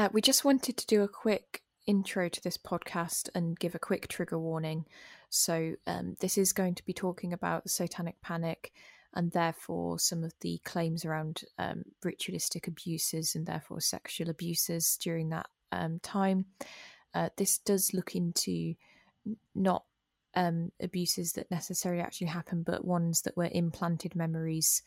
Uh, we just wanted to do a quick intro to this podcast and give a quick trigger warning. So, um, this is going to be talking about the satanic panic and therefore some of the claims around um, ritualistic abuses and therefore sexual abuses during that um, time. Uh, this does look into not um, abuses that necessarily actually happened, but ones that were implanted memories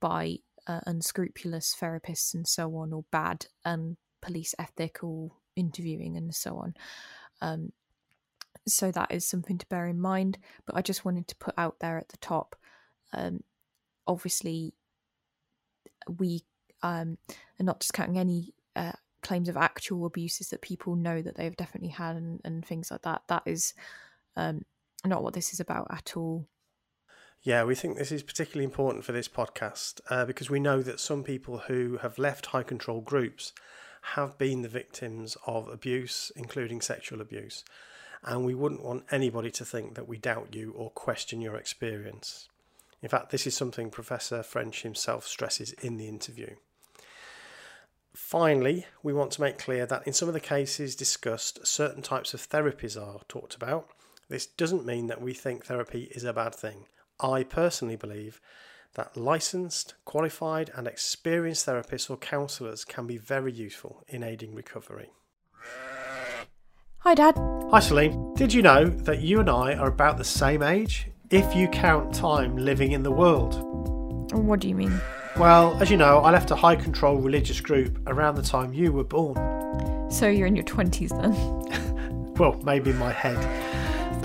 by uh, unscrupulous therapists and so on, or bad um, police ethical interviewing and so on. Um, so that is something to bear in mind. But I just wanted to put out there at the top. Um, obviously, we um, are not discounting any uh, claims of actual abuses that people know that they've definitely had and, and things like that. That is um, not what this is about at all. Yeah, we think this is particularly important for this podcast uh, because we know that some people who have left high control groups have been the victims of abuse, including sexual abuse. And we wouldn't want anybody to think that we doubt you or question your experience. In fact, this is something Professor French himself stresses in the interview. Finally, we want to make clear that in some of the cases discussed, certain types of therapies are talked about. This doesn't mean that we think therapy is a bad thing. I personally believe that licensed, qualified, and experienced therapists or counsellors can be very useful in aiding recovery. Hi, Dad. Hi, Celine. Did you know that you and I are about the same age if you count time living in the world? What do you mean? Well, as you know, I left a high control religious group around the time you were born. So you're in your 20s then? well, maybe in my head.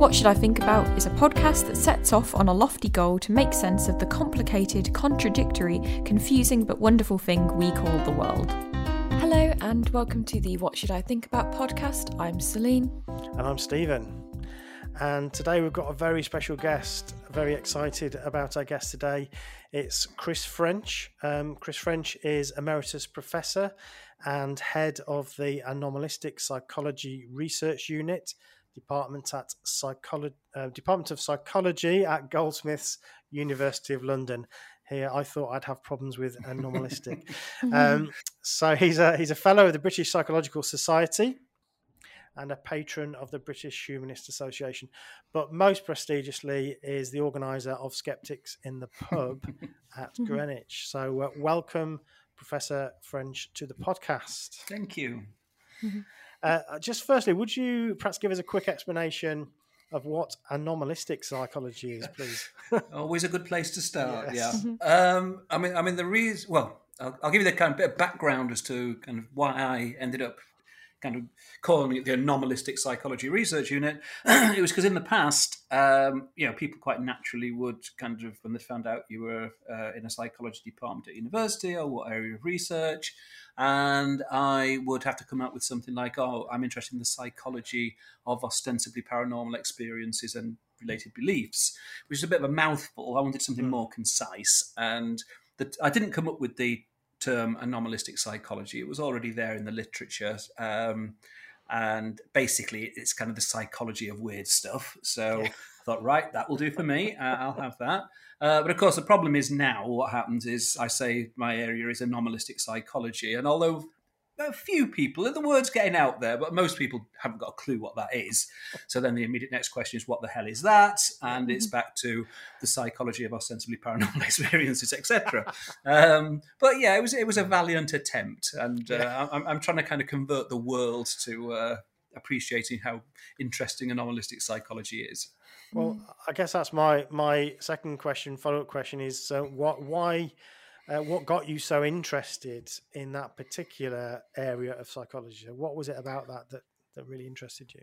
What Should I Think About is a podcast that sets off on a lofty goal to make sense of the complicated, contradictory, confusing, but wonderful thing we call the world. Hello, and welcome to the What Should I Think About podcast. I'm Celine. And I'm Stephen. And today we've got a very special guest. Very excited about our guest today. It's Chris French. Um, Chris French is Emeritus Professor and head of the Anomalistic Psychology Research Unit department at psychology, uh, Department of Psychology at Goldsmiths University of London. Here, I thought I'd have problems with anomalistic. um, so he's a he's a fellow of the British Psychological Society and a patron of the British Humanist Association. But most prestigiously is the organizer of Skeptics in the Pub at Greenwich. So, uh, welcome, Professor French, to the podcast. Thank you. Uh, just firstly, would you perhaps give us a quick explanation of what anomalistic psychology is, please? Always a good place to start. Yes. Yeah. Um, I mean, I mean, the reason. Well, I'll, I'll, give you the kind of bit of background as to kind of why I ended up kind of calling it the anomalistic psychology research unit. it was because in the past, um, you know, people quite naturally would kind of when they found out you were uh, in a psychology department at university or what area of research and I would have to come up with something like, "Oh, I'm interested in the psychology of ostensibly paranormal experiences and related beliefs," which is a bit of a mouthful. I wanted something mm. more concise, and that I didn't come up with the term anomalistic psychology. It was already there in the literature. Um, and basically, it's kind of the psychology of weird stuff. So I thought, right, that will do for me. Uh, I'll have that. Uh, but of course, the problem is now what happens is I say my area is anomalistic psychology, and although a few people, the word's getting out there, but most people haven't got a clue what that is. So then the immediate next question is, what the hell is that? And it's mm-hmm. back to the psychology of ostensibly paranormal experiences, etc. um, but yeah, it was it was a valiant attempt, and uh, I'm, I'm, trying to kind of convert the world to uh, appreciating how interesting anomalistic psychology is. Well, I guess that's my my second question. Follow up question is: uh, what why? Uh, what got you so interested in that particular area of psychology? What was it about that that, that really interested you?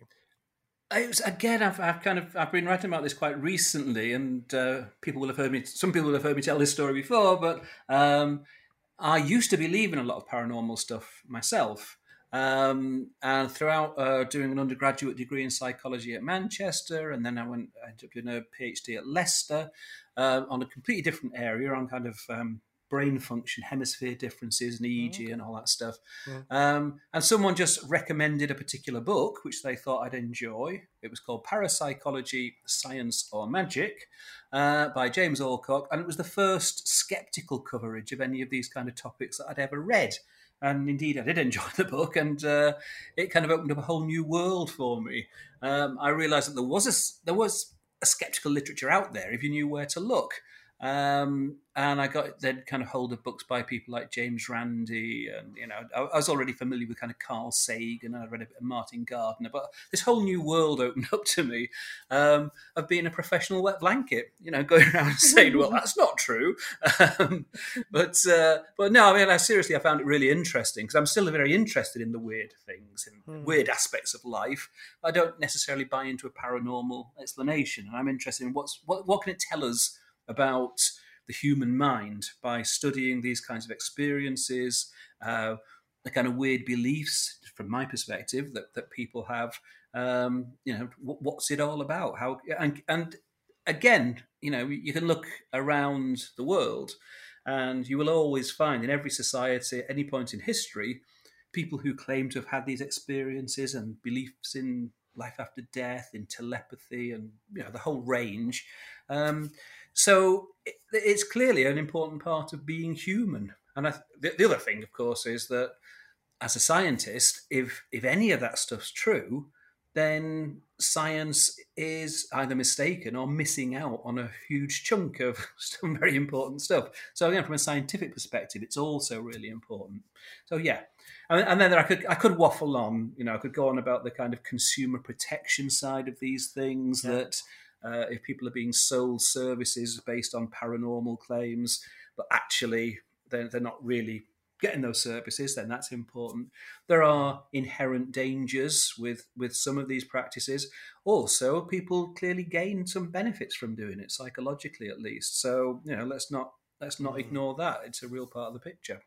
It was again. I've, I've kind of I've been writing about this quite recently, and uh, people will have heard me. Some people will have heard me tell this story before, but um, I used to believe in a lot of paranormal stuff myself, Um, and throughout uh, doing an undergraduate degree in psychology at Manchester, and then I went I ended up doing a PhD at Leicester uh, on a completely different area on kind of um, brain function, hemisphere differences, and EEG, and all that stuff. Yeah. Um, and someone just recommended a particular book which they thought I'd enjoy. It was called Parapsychology, Science or Magic uh, by James Alcock, and it was the first skeptical coverage of any of these kind of topics that I'd ever read. And indeed, I did enjoy the book, and uh, it kind of opened up a whole new world for me. Um, I realised that there was a there was a skeptical literature out there if you knew where to look. Um, and I got then kind of hold of books by people like James Randi, and you know, I, I, was already familiar with kind of Carl Sagan, and I read a bit of Martin Gardner, but this whole new world opened up to me um, of being a professional wet blanket, you know, going around saying, "Well, that's not true," um, but uh, but no, I mean, I seriously, I found it really interesting because I'm still very interested in the weird things and Hmm. weird aspects of life. I don't necessarily buy into a paranormal explanation, and I'm interested in what's what what can it tell us about the human mind by studying these kinds of experiences, uh, the kind of weird beliefs, from my perspective, that, that people have. Um, you know, what, what's it all about? How and and again, you know, you can look around the world, and you will always find in every society, at any point in history, people who claim to have had these experiences and beliefs in life after death, in telepathy, and you know the whole range. Um, so it's clearly an important part of being human. And I, the, the other thing, of course, is that as a scientist, if if any of that stuff's true, then science is either mistaken or missing out on a huge chunk of some very important stuff. So again, from a scientific perspective, it's also really important. So yeah, and, and then I could I could waffle on. You know, I could go on about the kind of consumer protection side of these things Yeah. that uh, if people are being sold services based on paranormal claims, but actually they're, they're not really getting those services, then that's important. There are inherent dangers with, with some of these practices. Also, people clearly gain some benefits from doing it, psychologically at least. So, you know, let's not let's not Mm. ignore that. It's a real part of the picture.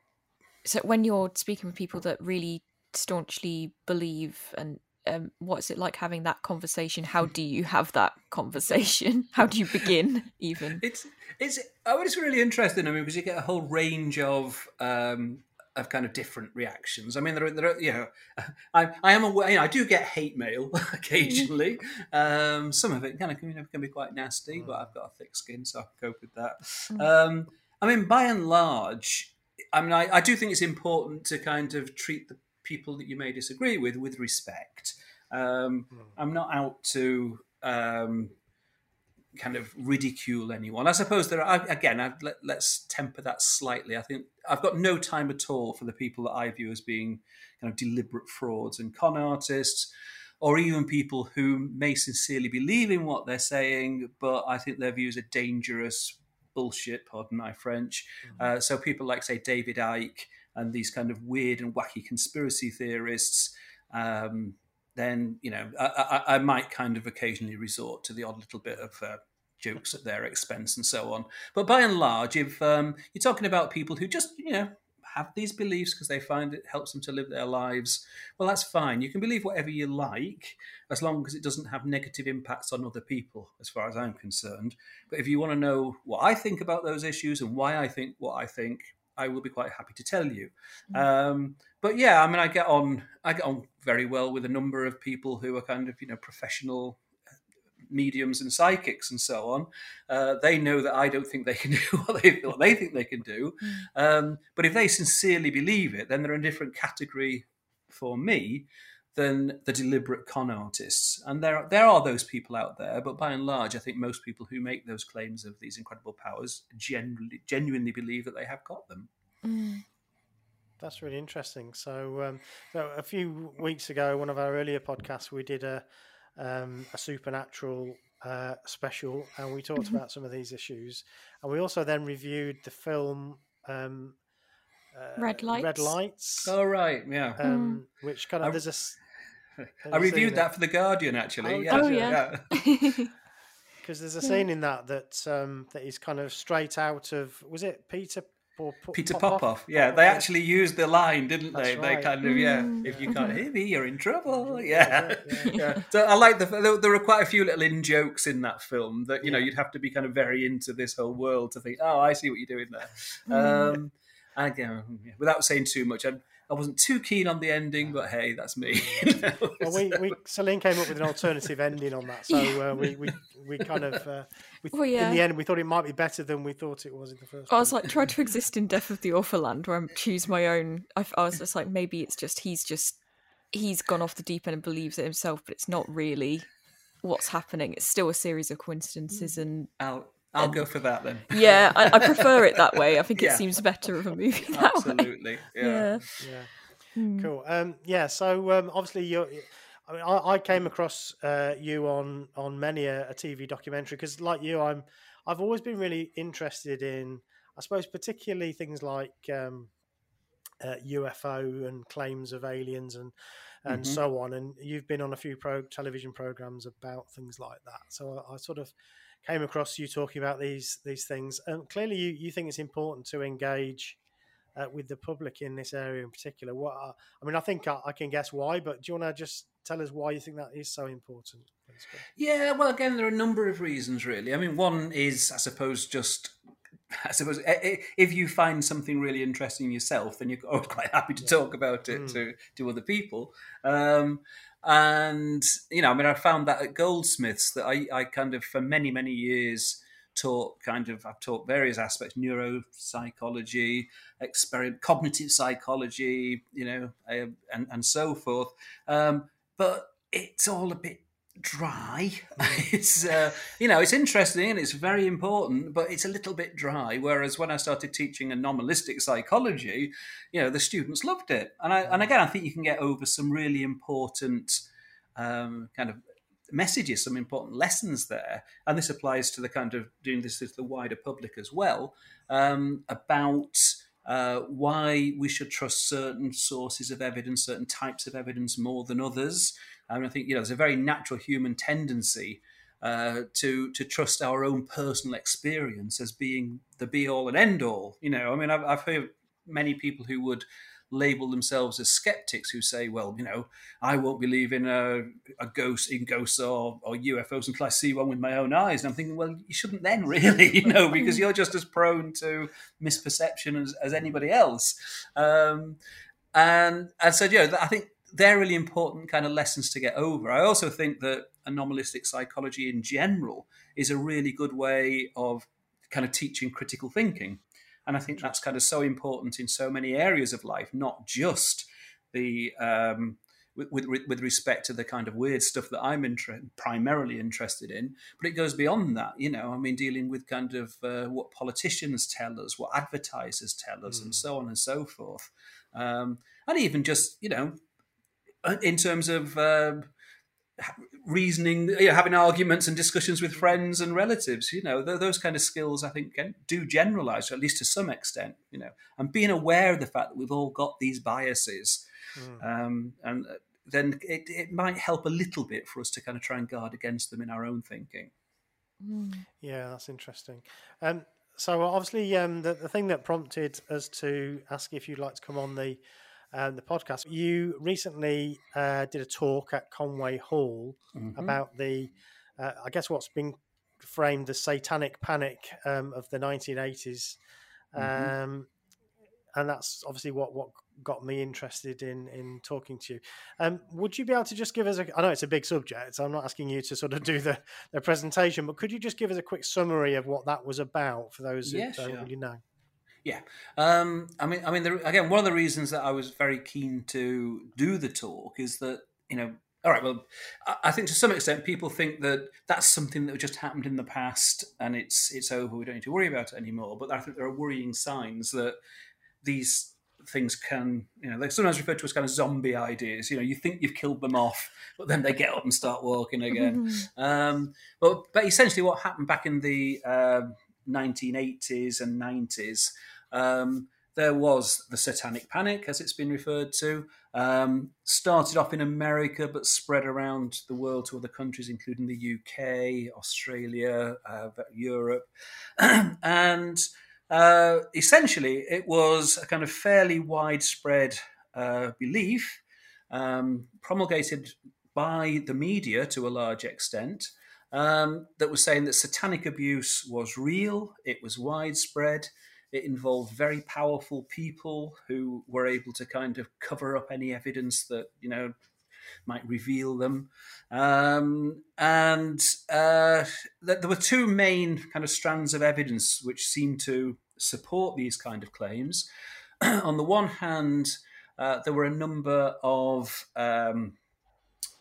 So when you're speaking with people that really staunchly believe and um, what's it like having that conversation? How do you have that conversation? How do you begin even? It's it's oh, it's really interesting. I mean, because you get a whole range of um, of kind of different reactions. I mean, there are, there are you know, I I am aware. You know, I do get hate mail occasionally. um, some of it kind of can, you know, can be quite nasty, but I've got a thick skin, so I can cope with that. Um, I mean, by and large, I mean, I, I do think it's important to kind of treat the people that you may disagree with with respect. Um, I'm not out to um, kind of ridicule anyone. I suppose there are again. I, let, let's temper that slightly. I think I've got no time at all for the people that I view as being kind of deliberate frauds and con artists, or even people who may sincerely believe in what they're saying, but I think their views are dangerous bullshit. Pardon my French. Uh, so people like say David Icke and these kind of weird and wacky conspiracy theorists. Um, then you know I, I, I might kind of occasionally resort to the odd little bit of uh, jokes at their expense and so on. But by and large, if um, you're talking about people who just you know have these beliefs because they find it helps them to live their lives, well, that's fine. You can believe whatever you like as long as it doesn't have negative impacts on other people, as far as I'm concerned. But if you want to know what I think about those issues and why I think what I think, I will be quite happy to tell you. Um, but yeah, I mean, I get on, I get on very well with a number of people who are kind of, you know, professional mediums and psychics and so on. Uh, they know that I don't think they can do what they, what they think they can do. Um, but if they sincerely believe it, then they're in a different category for me than the deliberate con artists. And there, there are those people out there, but by and large, I think most people who make those claims of these incredible powers genuinely, genuinely believe that they have got them. Mm. That's really interesting. So, um, so a few weeks ago, one of our earlier podcasts, we did a um, a supernatural uh, special, and we talked about some of these issues, and we also then reviewed the film um, uh, Red Red Lights? Lights, Oh, right, yeah. um, which kind of I- there's a s- I have you reviewed seen that for The Guardian, actually. Oh, yeah, Oh, yeah. because there's a scene in that that um, that is kind of straight out of was it Peter or P- Peter Popoff. Popoff. Yeah, they actually used the line, didn't they? That's They right. kind of yeah. Mm. If you can't hear me, you're in trouble. Yeah. Yeah. yeah. So I like the there, there were quite a few little in jokes in that film that you know you'd have to be kind of very into this whole world to think, oh, I see what you're doing there. Mm. Um, and again, yeah, without saying too much, I, I wasn't too keen on the ending, but hey, that's me. You know, Well, we, we Celine came up with an alternative ending on that, so uh, we, we we kind of uh, we, Well, yeah. in the end we thought it might be better than we thought it was in the first. I was one. like trying to exist in Death of the Orphaland, where I choose my own. I, I was just like, maybe it's just he's just he's gone off the deep end and believes it himself, but it's not really what's happening. It's still a series of coincidences, and I'll I'll go for that then. yeah, I, I prefer it that way. I think Yeah. it seems better of a movie that way. Absolutely. Yeah. Yeah. yeah. Hmm. Cool. Um, yeah. So um, obviously, you're, I mean, I, I came across uh, you on on many a, a TV documentary because, like you, I'm I've always been really interested in, I suppose, particularly things like um, uh, UFO and claims of aliens and and Mhm. so on. And you've been on a few pro television programs about things like that. So I, I sort of came across you talking about these these things. And clearly, you, you think it's important to engage uh, with the public in this area in particular. What are, I mean, I think I, I can guess why, but do you want to just tell us why you think that is so important? Yeah, well, again, there are a number of reasons, really. I mean, one is, I suppose, just. I suppose if you find something really interesting yourself, then you're quite happy to talk about it Mm. to, to other people. Um, and, you know, I mean, I found that at Goldsmiths that I, I kind of, for many, many years, taught kind of, I've taught various aspects neuropsychology, experiment, cognitive psychology, you know, uh, and, and so forth. Um, but it's all a bit dry. it's uh, you know it's interesting and it's very important, but it's a little bit dry. Whereas when I started teaching anomalistic psychology, you know the students loved it, and I and again I think you can get over some really important um, kind of messages, some important lessons there, and this applies to the kind of doing this to the wider public as well um, about. Uh, why we should trust certain sources of evidence, certain types of evidence more than others, and I think you know there's a very natural human tendency uh, to to trust our own personal experience as being the be all and end all. You know, I mean, I've, I've heard many people who would label themselves as skeptics who say, well, you know, I won't believe in a, a ghost, in ghosts or, or UFOs until I see one with my own eyes. And I'm thinking, well, you shouldn't then, really, you know, because you're just as prone to misperception as, as anybody else. Um, and and so, yeah, I think they're really important kind of lessons to get over. I also think that anomalistic psychology in general is a really good way of kind of teaching critical thinking. And I think that's kind of so important in so many areas of life, not just the um, with, with, with respect to the kind of weird stuff that I'm inter- primarily interested in, but it goes beyond that. You know, I mean, dealing with kind of uh, what politicians tell us, what advertisers tell us, and so on and so forth, um, and even just you know, in terms of. um reasoning, you know, having arguments and discussions with friends and relatives. You know, th- those kind of skills I think can, do generalize, at least to some extent. You know, and being aware of the fact that we've all got these biases, um, and uh, then it, it might help a little bit for us to kind of try and guard against them in our own thinking. Yeah, that's interesting. Um, so obviously, um, the, the thing that prompted us to ask if you'd like to come on the um, the podcast, you recently uh, did a talk at Conway Hall about the, uh, I guess, what's been framed the satanic panic um, of the 1980s, um, and that's obviously what what got me interested in in talking to you. Um, would you be able to just give us a? I know it's a big subject, so I'm not asking you to sort of do the, the presentation, but could you just give us a quick summary of what that was about for those who Yeah, don't sure. really know? Yeah, um, I mean, I mean, the, again, one of the reasons that I was very keen to do the talk is that you know, all right, well, I, I think to some extent people think that that's something that just happened in the past and it's it's over. We don't need to worry about it anymore. But I think there are worrying signs that these things can, you know, they're sometimes referred to as kind of zombie ideas. You know, you think you've killed them off, but then they get up and start walking again. um, but but essentially, what happened back in the um 1980s and 90s, um, there was the Satanic Panic, as it's been referred to. Um, started off in America, but spread around the world to other countries, including the UK, Australia, uh, Europe, and uh, essentially, it was a kind of fairly widespread uh, belief um, promulgated by the media to a large extent um, that was saying that satanic abuse was real, it was widespread, it involved very powerful people who were able to kind of cover up any evidence that, you know, might reveal them. Um, and uh, there were two main kind of strands of evidence which seemed to support these kind of claims. On the one hand, uh, there were a number of um,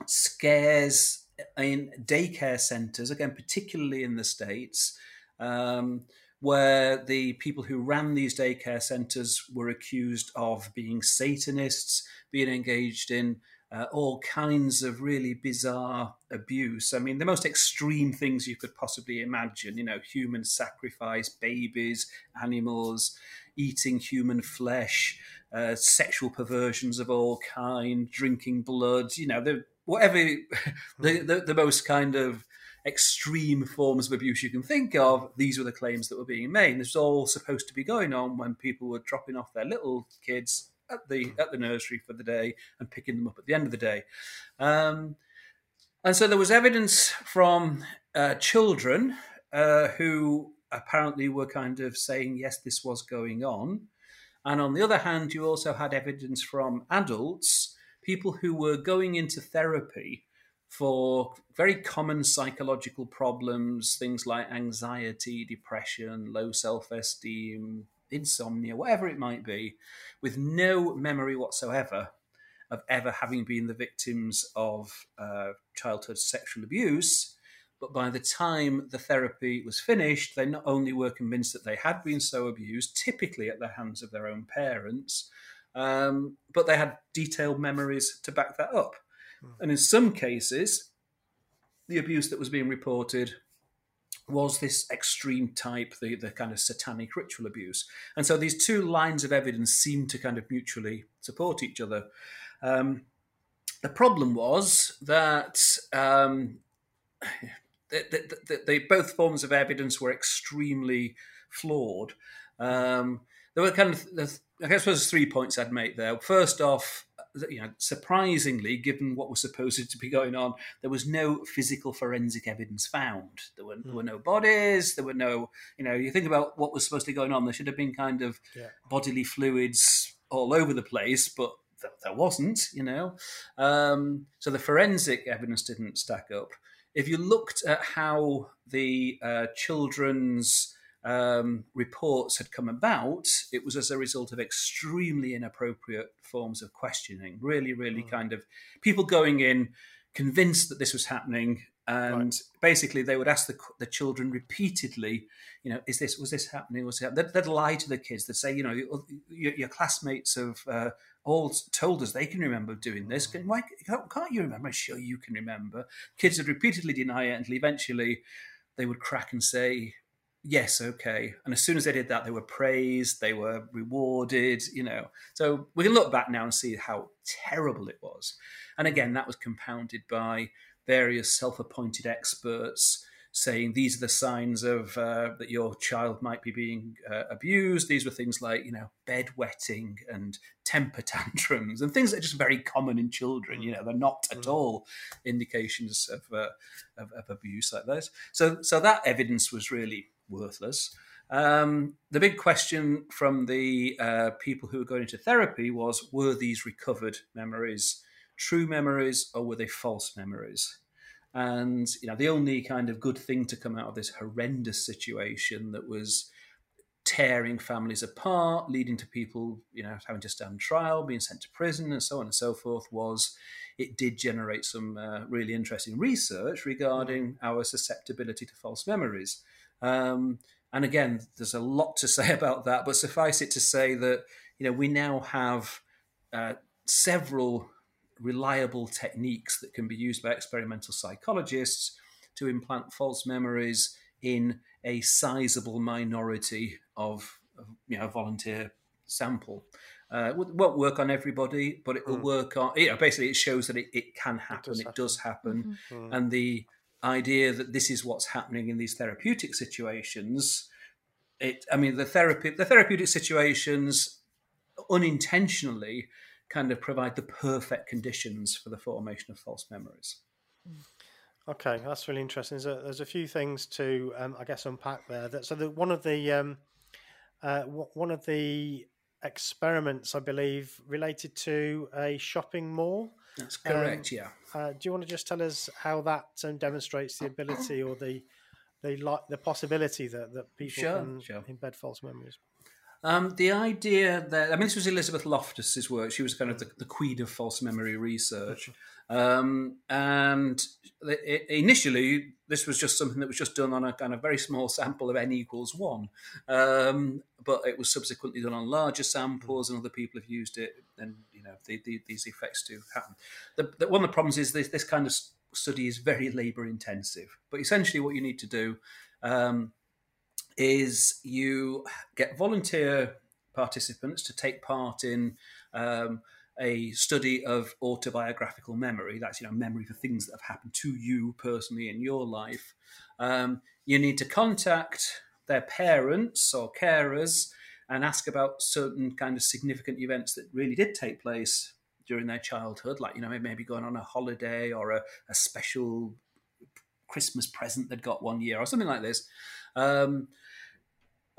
scares in daycare centres, again, particularly in the States, um, where the people who ran these daycare centres were accused of being Satanists, being engaged in uh, all kinds of really bizarre abuse. I mean, the most extreme things you could possibly imagine, you know, human sacrifice, babies, animals, eating human flesh, uh, sexual perversions of all kind, drinking blood, you know, the, whatever the, the, the most kind of extreme forms of abuse you can think of, these were the claims that were being made. this was all supposed to be going on when people were dropping off their little kids at the at the nursery for the day and picking them up at the end of the day. Um, and so there was evidence from uh, children uh, who apparently were kind of saying, yes, this was going on. And on the other hand, you also had evidence from adults, people who were going into therapy for very common psychological problems, things like anxiety, depression, low self esteem, insomnia, whatever it might be, with no memory whatsoever of ever having been the victims of uh, childhood sexual abuse. But by the time the therapy was finished, they not only were convinced that they had been so abused, typically at the hands of their own parents, um, but they had detailed memories to back that up. Mm. And in some cases, the abuse that was being reported was this extreme type, the, the kind of satanic ritual abuse. And so these two lines of evidence seem to kind of mutually support each other. Um, the problem was that um, the, the, the, both forms of evidence were extremely flawed. Um, there were kind of, I guess there's three points I'd make there. First off, you know, surprisingly, given what was supposed to be going on, there was no physical forensic evidence found. There were, mm. there were no bodies. There were no, you know, you think about what was supposed to be going on. There should have been kind of yeah. bodily fluids all over the place, but th- there wasn't. You know, um, so the forensic evidence didn't stack up. If you looked at how the uh, children's um, reports had come about, it was as a result of extremely inappropriate forms of questioning. Really, really mm. kind of people going in convinced that this was happening. And right. basically, they would ask the, the children repeatedly, you know, is this was this happening? Was it? They'd, they'd lie to the kids. They'd say, you know, your, your classmates have uh, all told us they can remember doing this. Can, why can't you remember? Sure, you can remember. Kids would repeatedly deny it until eventually they would crack and say, yes, okay. And as soon as they did that, they were praised, they were rewarded, you know. So we can look back now and see how terrible it was. And again, that was compounded by various self appointed experts saying these are the signs of uh, that your child might be being uh, abused. These were things like you know bedwetting and temper tantrums and things that are just very common in children. You know, they're not at mm. all indications of, uh, of, of abuse like those. So so that evidence was really worthless. Um, the big question from the uh, people who were going into therapy was were these recovered memories true memories or were they false memories? And you know, the only kind of good thing to come out of this horrendous situation that was tearing families apart, leading to people, you know, having to stand trial, being sent to prison, and so on and so forth, was it did generate some uh, really interesting research regarding our susceptibility to false memories. Um, and again, there's a lot to say about that, but suffice it to say that you know we now have uh, several reliable techniques that can be used by experimental psychologists to implant false memories in a sizable minority of, of you know volunteer sample. Uh, it won't work on everybody, but it will mm. work on. You know, basically, it shows that it, it can happen. It does happen, it does happen. Mm-hmm. and the idea that this is what's happening in these therapeutic situations it. I mean, the therapy, the therapeutic situations, unintentionally, kind of provide the perfect conditions for the formation of false memories. Okay, that's really interesting. There's a, there's a few things to, um, I guess, unpack there. That, so, the, one of the um, uh, one of the experiments, I believe, related to a shopping mall. That's correct. Um, yeah. Uh, do you want to just tell us how that um, demonstrates the ability or the the like the possibility that that people sure, can sure. embed false memories? Um, the idea that I mean, this was Elizabeth Loftus's work. She was kind of the, the queen of false memory research, um, and it, initially this was just something that was just done on a kind of very small sample of n equals one, um, but it was subsequently done on larger samples, and other people have used it, and you know the, the, these effects do happen. The, the, one of the problems is this, this kind of study is very labour intensive, but essentially what you need to do um, is you get volunteer participants to take part in um, a study of autobiographical memory. That's you know memory for things that have happened to you personally in your life. Um, you need to contact their parents or carers and ask about certain kind of significant events that really did take place during their childhood, like you know maybe going on a holiday or a, a special Christmas present they'd got one year or something like this. Um,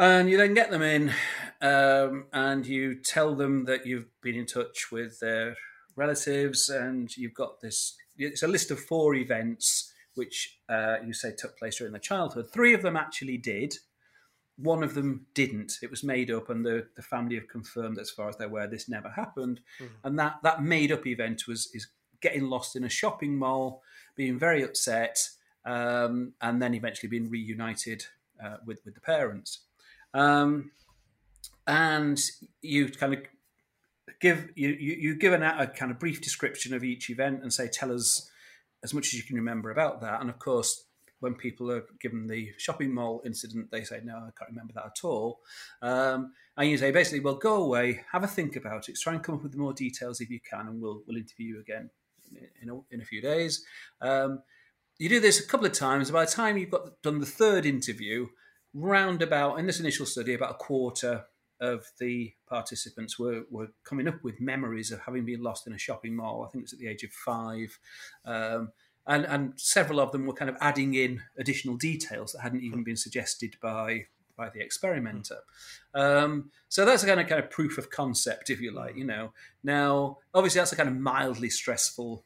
and you then get them in um, and you tell them that you've been in touch with their relatives and you've got this it's a list of four events which uh, you say took place during their childhood three of them actually did one of them didn't it was made up and the, the family have confirmed as far as they're aware this never happened mm. and that that made up event was is getting lost in a shopping mall being very upset um, and then eventually being reunited uh, with with the parents um, and you kind of give you you, you give an, a kind of brief description of each event and say tell us as much as you can remember about that. And of course, when people are given the shopping mall incident, they say no, I can't remember that at all. Um, and you say basically, well, go away, have a think about it, try and come up with more details if you can, and we'll we'll interview you again in a, in a few days. Um, you do this a couple of times. By the time you've got done the third interview, roundabout in this initial study, about a quarter of the participants were, were coming up with memories of having been lost in a shopping mall. I think it was at the age of five. Um, and, and several of them were kind of adding in additional details that hadn't even been suggested by by the experimenter. Um, so that's a kind of kind of proof of concept, if you like. You know, now obviously that's a kind of mildly stressful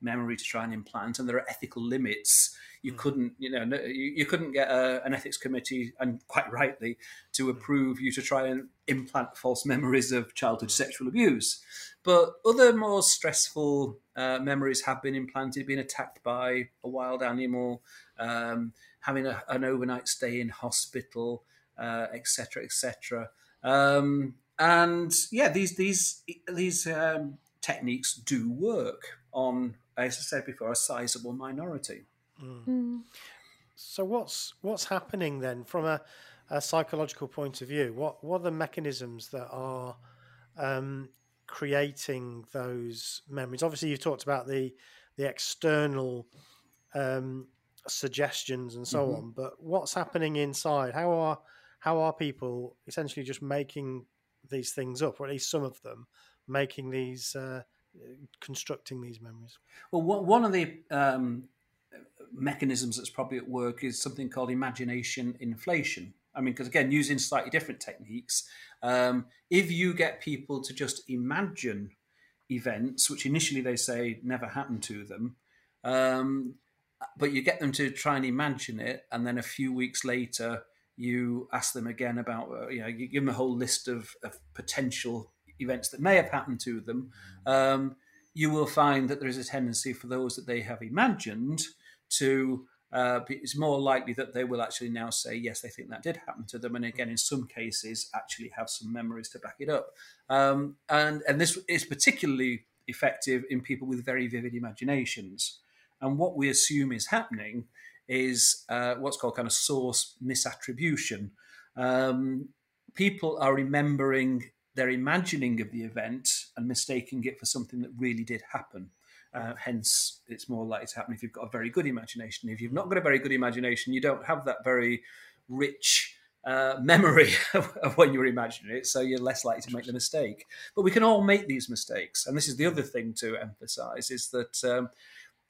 memory to try and implant, and there are ethical limits you mm. couldn't, you know, you, you couldn't get a, an ethics committee, and quite rightly, to hmm. approve you to try and implant false memories of childhood mm. sexual abuse. But other more stressful uh, memories have been implanted, being attacked by a wild animal, um, having a, an overnight stay in hospital, etc., uh, etc. Et um, and yeah, these these these um, techniques do work on, as I said before, a sizable minority. Mm. Mm. So what's what's happening then from a, a, psychological point of view? What what are the mechanisms that are um, creating those memories? Obviously, you've talked about the the external um, suggestions and so mm-hmm. on, but what's happening inside? How are how are people essentially just making these things up, or at least some of them, making these uh, constructing these memories? Well, one of the um, mechanisms that's probably at work is something called imagination inflation. I mean, because again, using slightly different techniques, um, if you get people to just imagine events, which initially they say never happened to them, um, but you get them to try and imagine it, and then a few weeks later, you ask them again about, uh, you know, you give them a whole list of, of, potential events that may have happened to them. Um, you will find that there is a tendency for those that they have imagined to uh, it's more likely that they will actually now say yes they think that did happen to them and again in some cases actually have some memories to back it up um, and and this is particularly effective in people with very vivid imaginations and what we assume is happening is uh, what's called kind of source misattribution um, people are remembering their imagining of the event and mistaking it for something that really did happen uh, hence, it's more likely to happen if you've got a very good imagination. If you've not got a very good imagination, you don't have that very rich uh, memory of when you were imagining it, so you're less likely to make the mistake. But we can all make these mistakes, and this is the other thing to emphasise: is that um,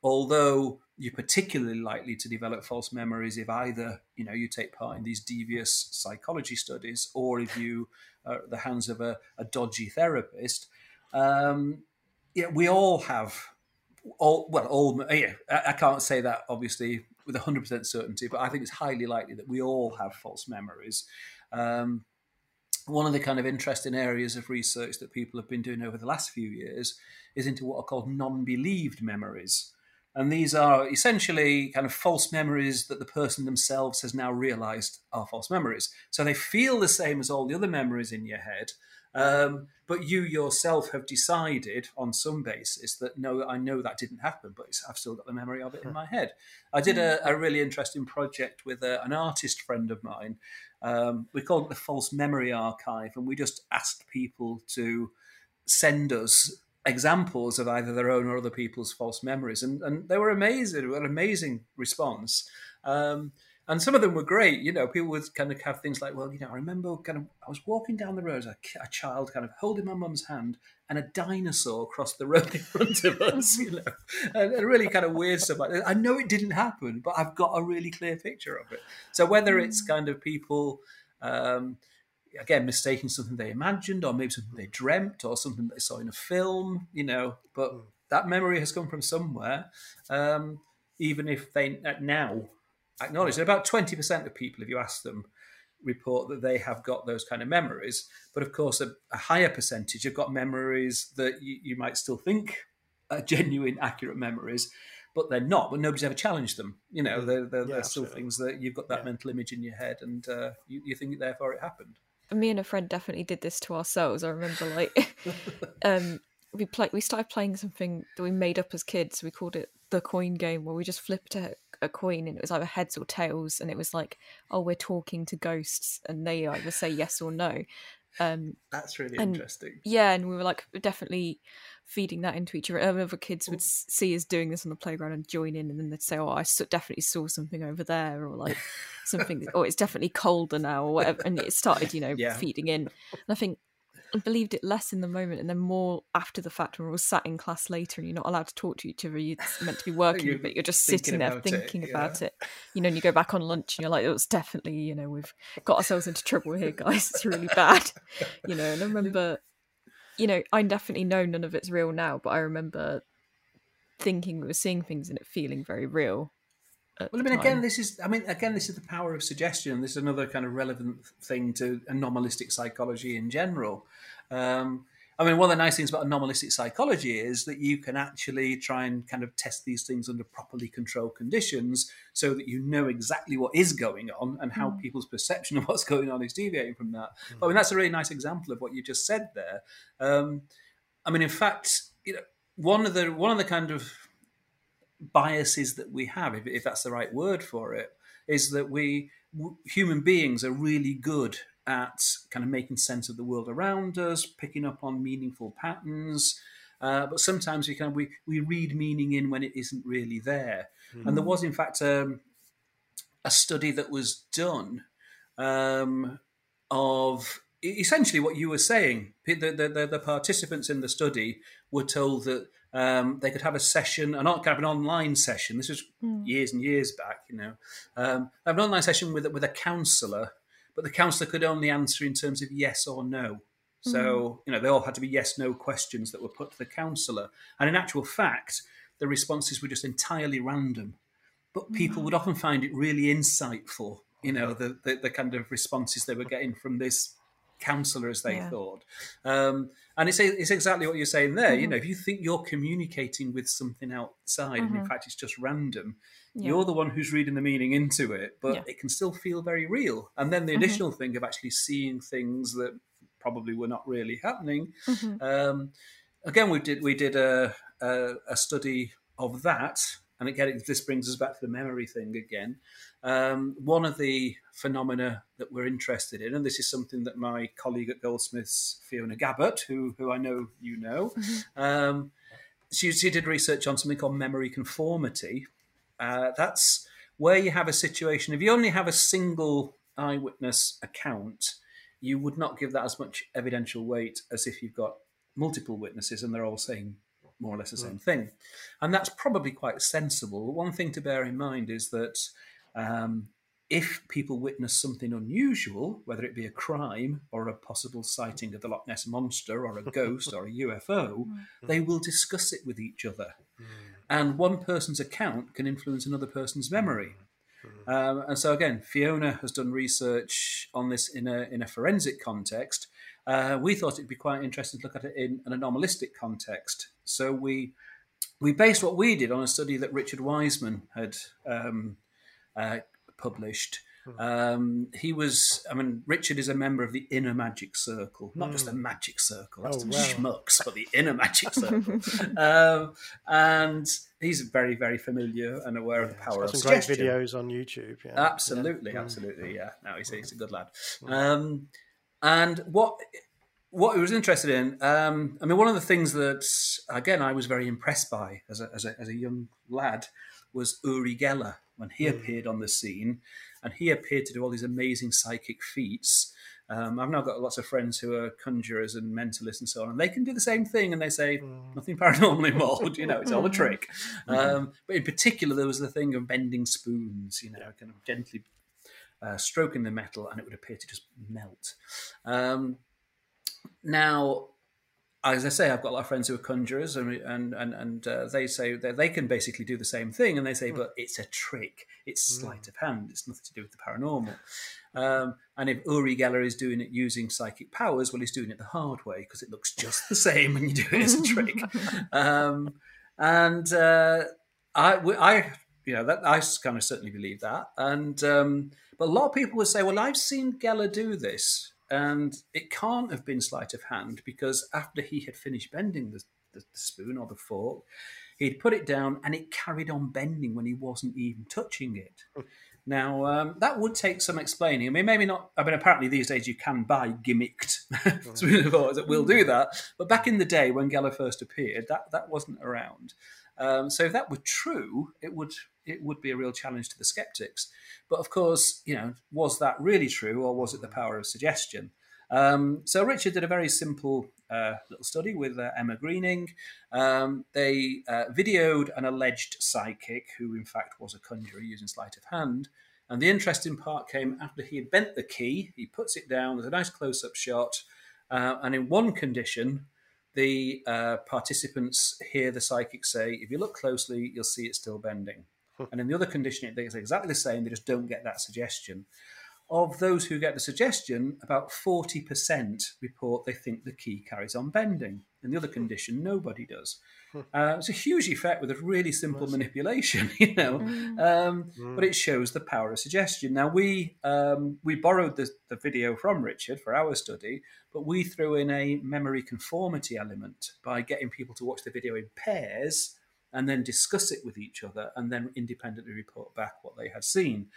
although you're particularly likely to develop false memories if either you know you take part in these devious psychology studies or if you are at the hands of a, a dodgy therapist. Um, yeah, we all have all well all yeah, I, can't say that obviously with 100% certainty but i think it's highly likely that we all have false memories um, one of the kind of interesting areas of research that people have been doing over the last few years is into what are called non-believed memories and these are essentially kind of false memories that the person themselves has now realized are false memories. So they feel the same as all the other memories in your head, um, but you yourself have decided on some basis that no, I know that didn't happen, but I've still got the memory of it in my head. I did a, a really interesting project with a, an artist friend of mine. Um, we called it the False Memory Archive, and we just asked people to send us examples of either their own or other people's false memories, and and they were amazing. An amazing response. Um, and some of them were great. You know, people would kind of have things like, well, you know, I remember kind of I was walking down the road as a, a child, kind of holding my mum's hand, and a dinosaur crossed the road in front of us. You know, and, and really kind of weird stuff like that. I know it didn't happen, but I've got a really clear picture of it. So whether it's mm. kind of people. Um, again mistaking something they imagined or maybe something they dreamt or something they saw in a film you know but mm. that memory has come from somewhere um, even if they uh, now acknowledge that about 20% of people if you ask them report that they have got those kind of memories but of course a, a higher percentage have got memories that you, you might still think are genuine accurate memories but they're not. But nobody's ever challenged them. You know, they're, they're, yeah, they're still things that you've got that yeah. mental image in your head, and uh, you, you think therefore it happened me and a friend definitely did this to ourselves. I remember like um we play we started playing something that we made up as kids. We called it the coin game where we just flipped a, a coin and it was either heads or tails and it was like, oh we're talking to ghosts and they either say yes or no. Um That's really and, interesting. Yeah, and we were like definitely feeding that into each other. Other kids would see us doing this on the playground and join in, and then they'd say, "Oh, I definitely saw something over there," or like something, or oh, it's definitely colder now, or whatever. And it started, you know, yeah. feeding in. And I think I believed it less in the moment, and then more after the fact when we were sat in class later, and you're not allowed to talk to each other. You're meant to be working, you're but you're just sitting there thinking it, about it. You know, and you go back on lunch, and you're like, oh, "It was definitely, you know, we've got ourselves into trouble here, guys. It's really bad." You know, and I remember you know, I definitely know none of it's real now, but I remember thinking we were seeing things and it feeling very real. Well, I mean, time. again, this is, I mean, again, this is the power of suggestion. This is another kind of relevant thing to anomalistic psychology in general. Um, I mean, one of the nice things about anomalistic psychology is that you can actually try and kind of test these things under properly controlled conditions so that you know exactly what is going on and how mm. people's perception of what's going on is deviating from that. Mm. But I mean, that's a really nice example of what you just said there. Um, I mean, in fact, you know, one of the one of the kind of biases that we have, if, if that's the right word for it, is that we human beings are really good at kind of making sense of the world around us, picking up on meaningful patterns. Uh, but sometimes we kind of we, we read meaning in when it isn't really there. Mm-hmm. And there was, in fact, um, a study that was done um, of essentially what you were saying. The, the, the, participants in the study were told that um, they could have a session, an kind of an online session. This was mm. years and years back, you know, um, have an online session with with a counsellor but the counsellor could only answer in terms of yes or no. So, mm. you know, they all had to be yes no questions that were put to the counsellor. And in actual fact, the responses were just entirely random. But people mm. would often find it really insightful, you know, the, the, the, kind of responses they were getting from this counsellor, as they yeah. thought. Um, and it's, it's exactly what you're saying there. Mm. You mm-hmm. know, if you think you're communicating with something outside, mm-hmm. and in mm-hmm. fact it's just random, yeah. You're the one who's reading the meaning into it, but yeah. it can still feel very real. And then the mm-hmm. additional thing of actually seeing things that probably were not really happening. Mm-hmm. Um, again, we did we did a, a, a study of that, and again, this brings us back to the memory thing again. Um, one of the phenomena that we're interested in, and this is something that my colleague at Goldsmiths, Fiona Gabbert, who who I know you know, mm-hmm. um, she, she did research on something called memory conformity, uh, that's where you have a situation. If you only have a single eyewitness account, you would not give that as much evidential weight as if you've got multiple witnesses and they're all saying more or less the same thing. And that's probably quite sensible. One thing to bear in mind is that um, if people witness something unusual, whether it be a crime or a possible sighting of the Loch Ness monster or a ghost or a UFO, they will discuss it with each other. And one person's account can influence another person's memory. Um, and so again, Fiona has done research on this in a in a forensic context. Uh, we thought it'd be quite interesting to look at it in an anomalistic context. So we we based what we did on a study that Richard Wiseman had um, uh, published. Um, he was, I mean, Richard is a member of the inner magic circle, not just the magic circle, that's Oh, some wow. schmucks, but the inner magic circle. um, and he's very, very familiar and aware of the power of some great suggestion. videos on YouTube. Yeah. Absolutely, absolutely, yeah. No, he's, he's a good lad. Um, and what what he was interested in, um, I mean, one of the things that again I was very impressed by as a, as a, as a young lad was Uri Geller when he appeared on the scene, and he appeared to do all these amazing psychic feats. Um, I've now got lots of friends who are conjurers and mentalists and so on, and they can do the same thing, and they say nothing paranormal involved. You know, it's all a trick. Um, but in particular, there was the thing of bending spoons. You know, kind of gently uh, stroking the metal, and it would appear to just melt. Um, now, as I say, I've got a lot of friends who are conjurers, and and and, and uh, they say that they can basically do the same thing, and they say, but it's a trick. It's sleight of hand. It's nothing to do with the paranormal. Um, and if Uri Geller is doing it using psychic powers, well, he's doing it the hard way because it looks just the same when you do it as a trick. Um, and uh, I, I, you know, that I kind of certainly believe that. And um, but a lot of people would say, well, I've seen Geller do this, and it can't have been sleight of hand because after he had finished bending the, the, spoon or the fork, he'd put it down and it carried on bending when he wasn't even touching it. Hmm. Now um, that would take some explaining. I mean, maybe not. I mean, apparently these days you can buy gimmicked hmm. spoon of forks that will do hmm. that. But back in the day when Geller first appeared, that that wasn't around. Um, so if that were true, it would it would be a real challenge to the skeptics. But of course, you know, was that really true, or was it the power of suggestion? Um, so Richard did a very simple uh, little study with uh, Emma Greening. Um, they uh, videoed an alleged psychic who, in fact, was a conjurer using sleight of hand. And the interesting part came after he had bent the key. He puts it down. There's a nice close-up shot, uh, and in one condition, the uh, participants hear the psychic say, "If you look closely, you'll see it's still bending." and in the other condition, it's exactly the same. They just don't get that suggestion of those who get the suggestion, about 40% report they think the key carries on bending. In the other condition, nobody does. Uh, it's a huge effect with a really simple manipulation, you know, um, but it shows the power of suggestion. Now we um, we borrowed the, the video from Richard for our study, but we threw in a memory conformity element by getting people to watch the video in pairs and then discuss it with each other and then independently report back what they had seen.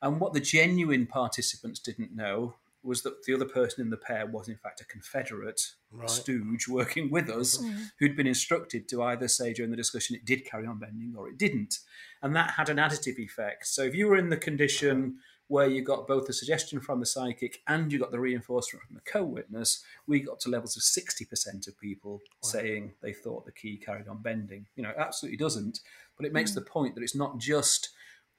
And what the genuine participants didn't know was that the other person in the pair was, in fact, a Confederate Right. stooge working with us mm. who'd been instructed to either say during the discussion it did carry on bending or it didn't. And that had an additive effect. So if you were in the condition where you got both the suggestion from the psychic and you got the reinforcement from the co witness, we got to levels of 60% of people saying they thought the key carried on bending. You know, it absolutely doesn't. But it makes mm. the point that it's not just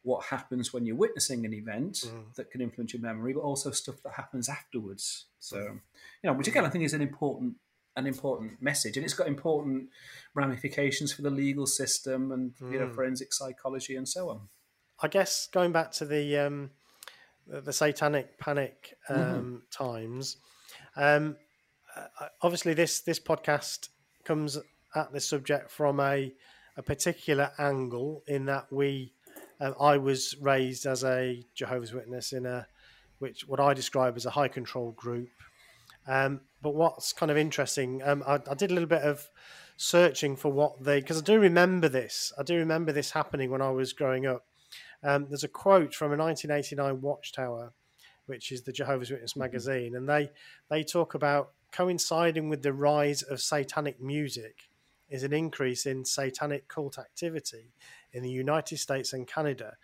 what happens when you're witnessing an event that can influence your memory, but also stuff that happens afterwards. So, you know, which again I think is an important an important message, and it's got important ramifications for the legal system and you know forensic psychology and so on. I guess going back to the um, the, satanic panic um, Mm-hmm. times, um, uh, obviously this this podcast comes at this subject from a a particular angle in that we uh, I was raised as a Jehovah's Witness in a which what I describe as a high control group. Um, but what's kind of interesting, um, I, I did a little bit of searching for what they because I do remember this. I do remember this happening when I was growing up. Um, there's a quote from a 1989 Watchtower, which is the Jehovah's Witness magazine, and they they talk about coinciding with the rise of satanic music is an increase in satanic cult activity in the United States and Canada,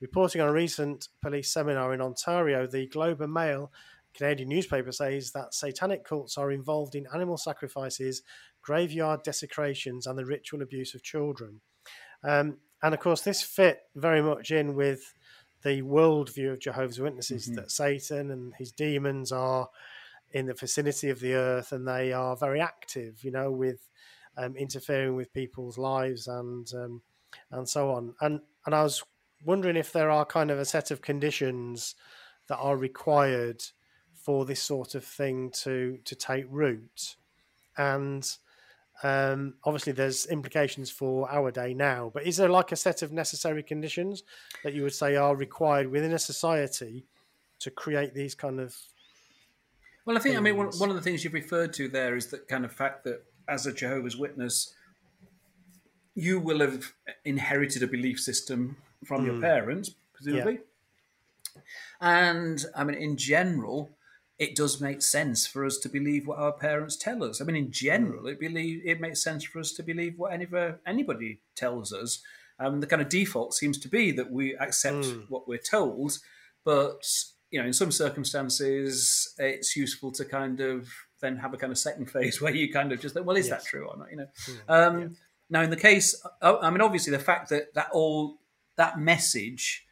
Reporting on a recent police seminar in Ontario, the Globe and Mail Canadian newspaper says that satanic cults are involved in animal sacrifices, graveyard desecrations, and the ritual abuse of children. Um, and of course, this fit very much in with the worldview of Jehovah's Witnesses mm-hmm. that Satan and his demons are in the vicinity of the earth and they are very active, you know, with um, interfering with people's lives and um, and so on. And and I was wondering if there are kind of a set of conditions that are required for this sort of thing to to take root, and um, obviously there's implications for our day now. But is there like a set of necessary conditions that you would say are required within a society to create these kind of well, I think, things. I mean, one, one of the things you've referred to there is that kind of fact that as a Jehovah's Witness, you will have inherited a belief system from mm. your parents, presumably. Yeah. And I mean, in general, it does make sense for us to believe what our parents tell us. I mean, in general, mm. it believe it makes sense for us to believe what any, anybody tells us. Um, the kind of default seems to be that we accept mm. what we're told, but you know, in some circumstances, it's useful to kind of then have a kind of second phase where you kind of just think, well, is yes. that true or not? You know. Mm. Um, yeah. Now, in the case, uh, I mean, obviously, the fact that that all that message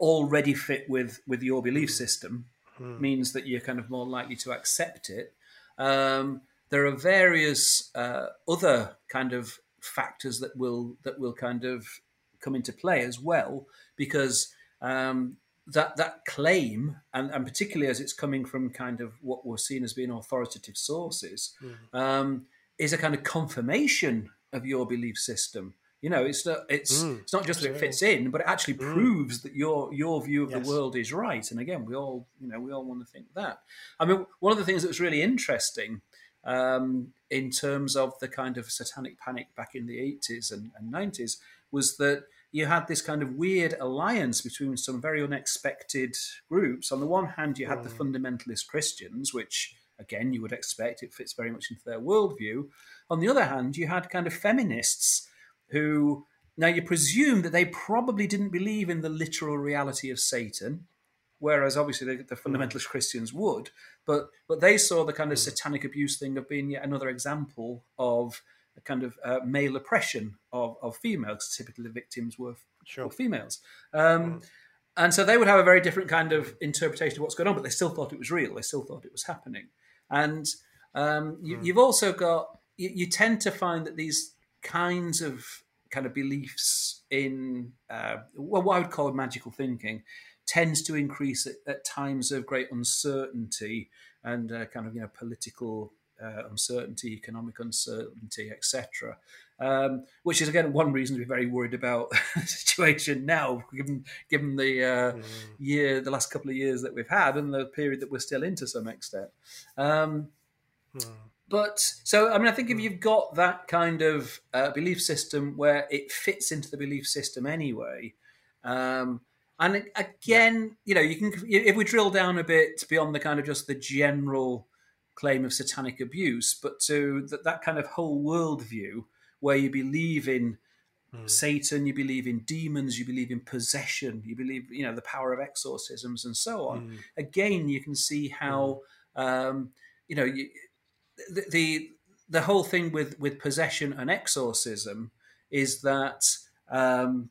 already fit with with your belief hmm. system mm. means that you're kind of more likely to accept it. Um, there are various uh, other kind of factors that will that will kind of come into play as well because um, that that claim, and, and particularly as it's coming from kind of what we're seen as being authoritative sources, mm. um, is a kind of confirmation of your belief system. You know, it's not it's mm, it's not just that it fits in, but it actually mm. proves that your your view of yes. the world is right. And again, we all you know we all want to think that. I mean, one of the things that was really interesting um, in terms of the kind of satanic panic back in the eighties and nineties was that you had this kind of weird alliance between some very unexpected groups. On the one hand, you had mm. the fundamentalist Christians, which again you would expect it fits very much into their worldview. On the other hand, you had kind of feminists who now you presume that they probably didn't believe in the literal reality of Satan, whereas obviously the, the hmm. fundamentalist Christians would, but but they saw the kind of hmm. satanic abuse thing of being yet another example of a kind of uh, male oppression of, of females. Typically, the victims were, sure. were females. Um, mm. And so they would have a very different kind of interpretation of what's going on, but they still thought it was real. They still thought it was happening. And um, you, have hmm. also got, you, you, tend to find that these kinds of kind of beliefs in, uh, well, what I would call magical thinking, tends to increase at, at times of great uncertainty and uh, kind of, you know, political uh, uncertainty, economic uncertainty, etc. Um, which is again one reason to be very worried about the situation now, given given the uh, mm. year, the last couple of years that we've had, and the period that we're still in to some extent. Um, mm. But so, I mean, I think if mm. you've got that kind of uh, belief system where it fits into the belief system anyway, um, and again, you know, you can if we drill down a bit beyond the kind of just the general claim of satanic abuse, but to that, that kind of whole worldview where you believe in mm. Satan, you believe in demons, you believe in possession, you believe, you know, the power of exorcisms and so on. Mm. Again, you can see how, mm. um, you know, you, the, the, the whole thing with with possession and exorcism is that um,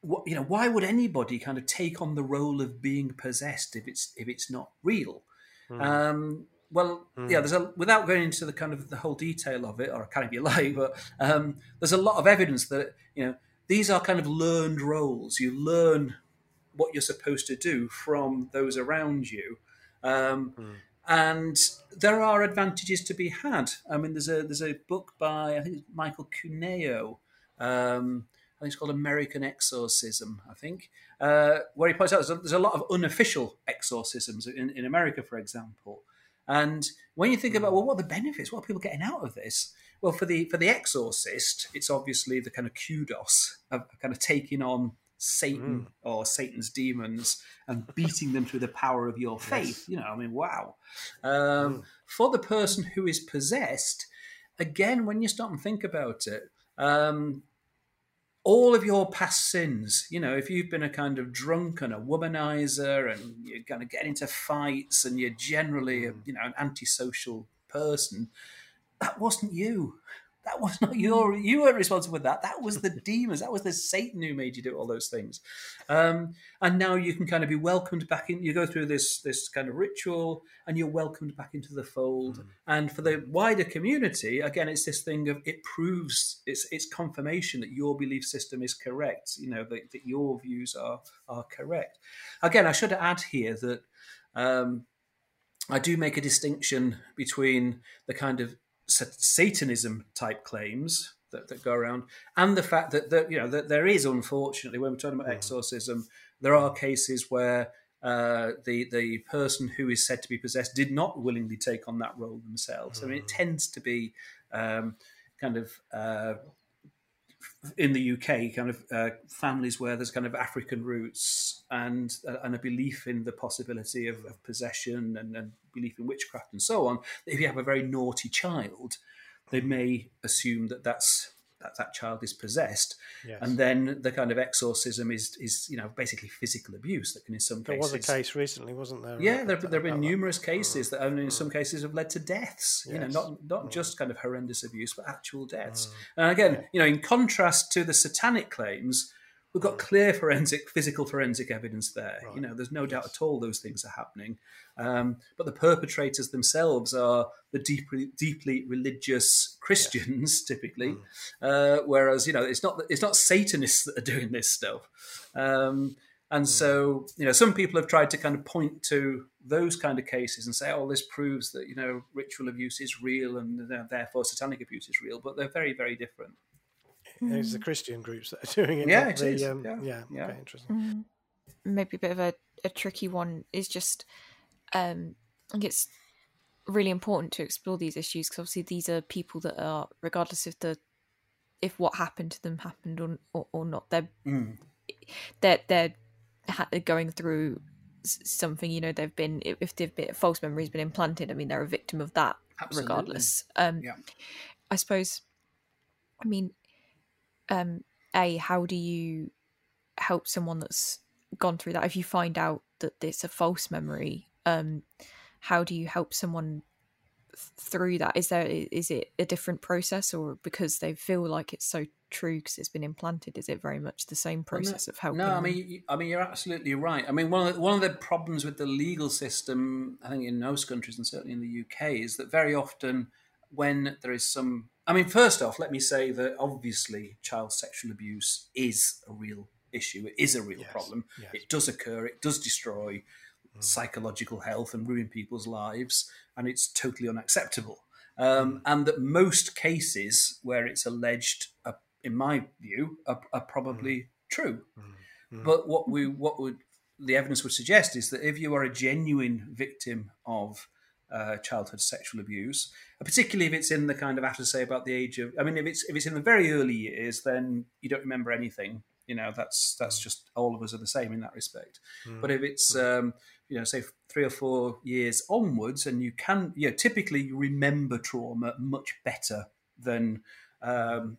what, you know why would anybody kind of take on the role of being possessed if it's if it's not real? Mm. Um, well, mm. yeah, there's a without going into the kind of the whole detail of it, or I of you like, but um, there's a lot of evidence that you know these are kind of learned roles. You learn what you're supposed to do from those around you, um, mm. and there are advantages to be had. I mean, there's a there's a book by I think Michael Cuneo. Um, I think it's called American Exorcism. I think uh, where he points out there's a, there's a lot of unofficial exorcisms in, in America, for example. And when you think about well, what are the benefits? What are people getting out of this? Well, for the for the exorcist, it's obviously the kind of kudos of kind of taking on Satan mm. or Satan's demons and beating them through the power of your faith. Yes. You know, I mean, wow. Um, mm. For the person who is possessed, again, when you stop and think about it, um, all of your past sins, you know, if you've been a kind of drunk and a womanizer and you're going to get into fights and you're generally, a, you know, an antisocial person, that wasn't you. That was not your. You weren't responsible for that. That was the demons. That was the Satan who made you do all those things. Um, and now you can kind of be welcomed back in. You go through this this kind of ritual, and you're welcomed back into the fold. Mm. And for the wider community, again, it's this thing of it proves it's it's confirmation that your belief system is correct. You know that, that your views are are correct. Again, I should add here that. Um, I do make a distinction between the kind of Satanism type claims that, that go around, and the fact that, that you know that there is unfortunately when we're talking about mm. exorcism, there are cases where uh, the the person who is said to be possessed did not willingly take on that role themselves. Mm. I mean, it mm. tends to be um, kind of uh, in the UK, kind of uh, families where there's kind of African roots and uh, and a belief in the possibility of, of possession and, and, belief in witchcraft and so on. If you have a very naughty child, they may assume that that's that that child is possessed, yes. and then the kind of exorcism is is you know basically physical abuse that can in some there cases. There was a case recently, wasn't there? Yeah, there, there have been numerous cases that only in some cases have led to deaths. Yes. You know, not not mm. just kind of horrendous abuse, but actual deaths. Mm. And again, you know, in contrast to the satanic claims, we've got clear forensic, physical forensic evidence there. Right. You know, there's no yes. doubt at all those things are happening. Um, but the perpetrators themselves are the deeply, deeply religious Christians, typically. Mm. Uh, whereas, you know, it's not it's not Satanists that are doing this stuff. Um, and mm. so, you know, some people have tried to kind of point to those kind of cases and say, "Oh, this proves that you know ritual abuse is real, and you know, therefore satanic abuse is real." But they're very, very different. It's the Christian groups that are doing it. Yeah, it the, is. Um, yeah, yeah, yeah. Okay, interesting. Mm. Maybe a bit of a, a tricky one is just, um, I think it's really important to explore these issues because obviously these are people that are, regardless if the if what happened to them happened or or, or not, they're mm. they're they're going through something. You know, they've been if they've been false memories been implanted. I mean, they're a victim of that, Absolutely. regardless. Um, yeah. I suppose. I mean, um, a how do you help someone that's gone through that? If you find out that it's a false memory um how do you help someone through that? Is there is it a different process or because they feel like it's so true because it's been implanted is it very much the same process no, of helping no i mean i mean you're absolutely right. I mean one of the, one of the problems with the legal system i think in most countries and certainly in the uk is that very often when there is some I mean, first off, let me say that obviously child sexual abuse is a real issue. It is a real yes, problem. Yes. It does occur. It does destroy mm. psychological health and ruin people's lives, and it's totally unacceptable. Um, mm. And that most cases where it's alleged, uh, in my view, are, are probably mm. true. Mm. Mm. But what we what would the evidence would suggest is that if you are a genuine victim of uh, childhood sexual abuse, particularly if it's in the kind of I have to say about the age of. I mean, if it's if it's in the very early years, then you don't remember anything. You know, that's that's just all of us are the same in that respect. Mm. But if it's um, you know, say three or four years onwards, and you can, you know, typically you remember trauma much better than um,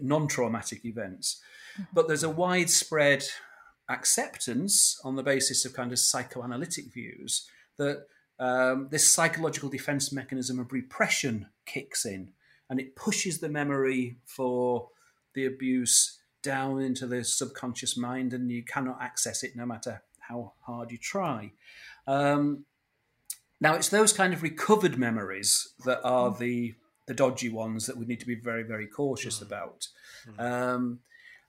non-traumatic events. Mm-hmm. But there's a widespread acceptance on the basis of kind of psychoanalytic views that um, this psychological defense mechanism of repression kicks in and it pushes the memory for the abuse down into the subconscious mind and you cannot access it no matter how hard you try. Um, now, it's those kind of recovered memories that are the the dodgy ones that we need to be very, very cautious mm. about. Mm. Um,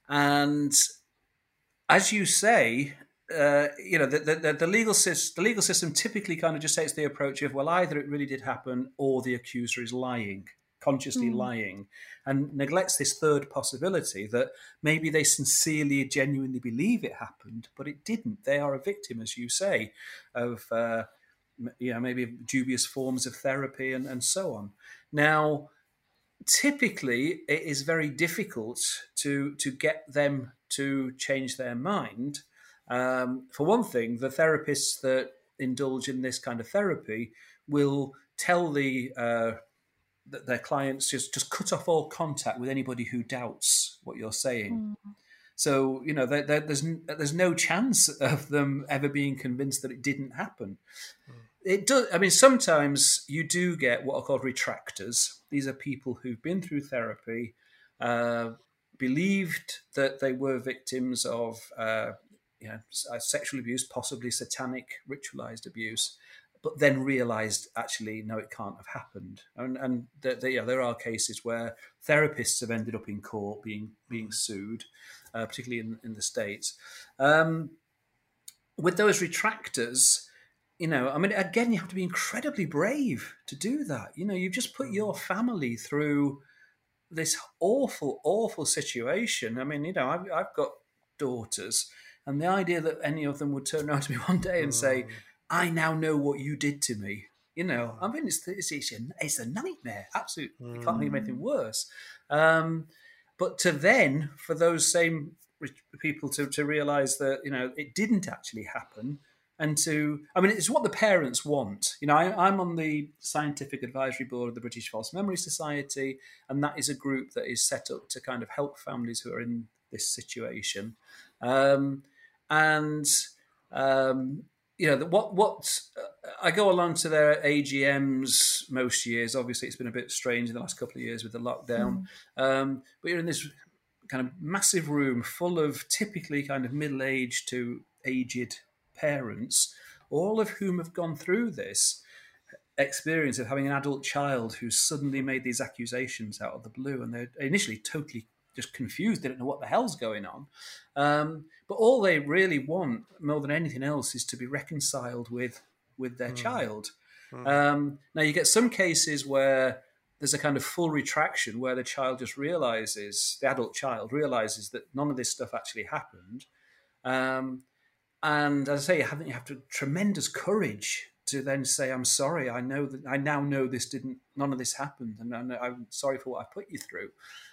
and as you say, uh, you know, the, the, the, legal system, the legal system typically kind of just takes the approach of, well, either it really did happen or the accuser is lying, consciously mm. lying, and neglects this third possibility that maybe they sincerely, genuinely believe it happened, but it didn't. They are a victim, as you say, of, uh, you know, maybe dubious forms of therapy and, and so on. Now, typically, it is very difficult to to get them to change their mind um, for one thing, the therapists that indulge in this kind of therapy will tell the uh, that their clients just just cut off all contact with anybody who doubts what you're saying. Mm. So you know, there, there, there's there's no chance of them ever being convinced that it didn't happen. Mm. It does. I mean, sometimes you do get what are called retractors. These are people who've been through therapy, uh, believed that they were victims of uh, you know, sexual abuse, possibly satanic ritualized abuse, but then realized actually no, it can't have happened. And, and the, the, yeah, there are cases where therapists have ended up in court being being sued, uh, particularly in, in the states. Um, with those retractors, you know, I mean, again, you have to be incredibly brave to do that. You know, you've just put your family through this awful, awful situation. I mean, you know, I've, I've got daughters, and the idea that any of them would turn around to me one day and say, mm. "I now know what you did to me," you know, I mean, it's it's, it's, a, it's a nightmare. Absolutely, mm. you can't think of anything mm. worse. Um, but to then, for those same people to to realize that you know it didn't actually happen and to i mean it's what the parents want you know I, am on the scientific advisory board of the british false memory society and that is a group that is set up to kind of help families who are in this situation um, and um, you know what what uh, I go along to their AGMs most years. Obviously, it's been a bit strange in the last couple of years with the lockdown. Mm. Um, but you're in this kind of massive room full of typically kind of middle aged to aged parents, all of whom have gone through this experience of having an adult child who's suddenly made these accusations out of the blue, and they're initially totally just confused. They don't know what the hell's going on. Um, but all they really want, more than anything else, is to be reconciled with with their mm. child. Mm. Um, now you get some cases where there's a kind of full retraction where the child just realizes, the adult child realizes that none of this stuff actually happened. Um, and as I say, you have, you have to tremendous courage to then say, "I'm sorry. I know that I now know this didn't. None of this happened, and I'm sorry for what I put you through."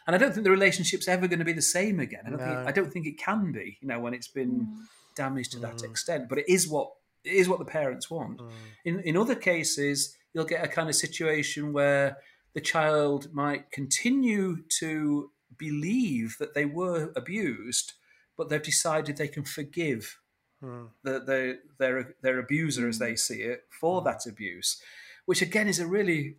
And I don't think the relationship's ever going to be the same again. I don't, no. think, I don't think it can be. You know, when it's been mm. damaged to that mm. extent. But it is what it is what the parents want. Mm. In in other cases, you'll get a kind of situation where the child might continue to believe that they were abused, but they've decided they can forgive hmm. the, the, their their abuser, as they see it, for hmm. that abuse, which again is a really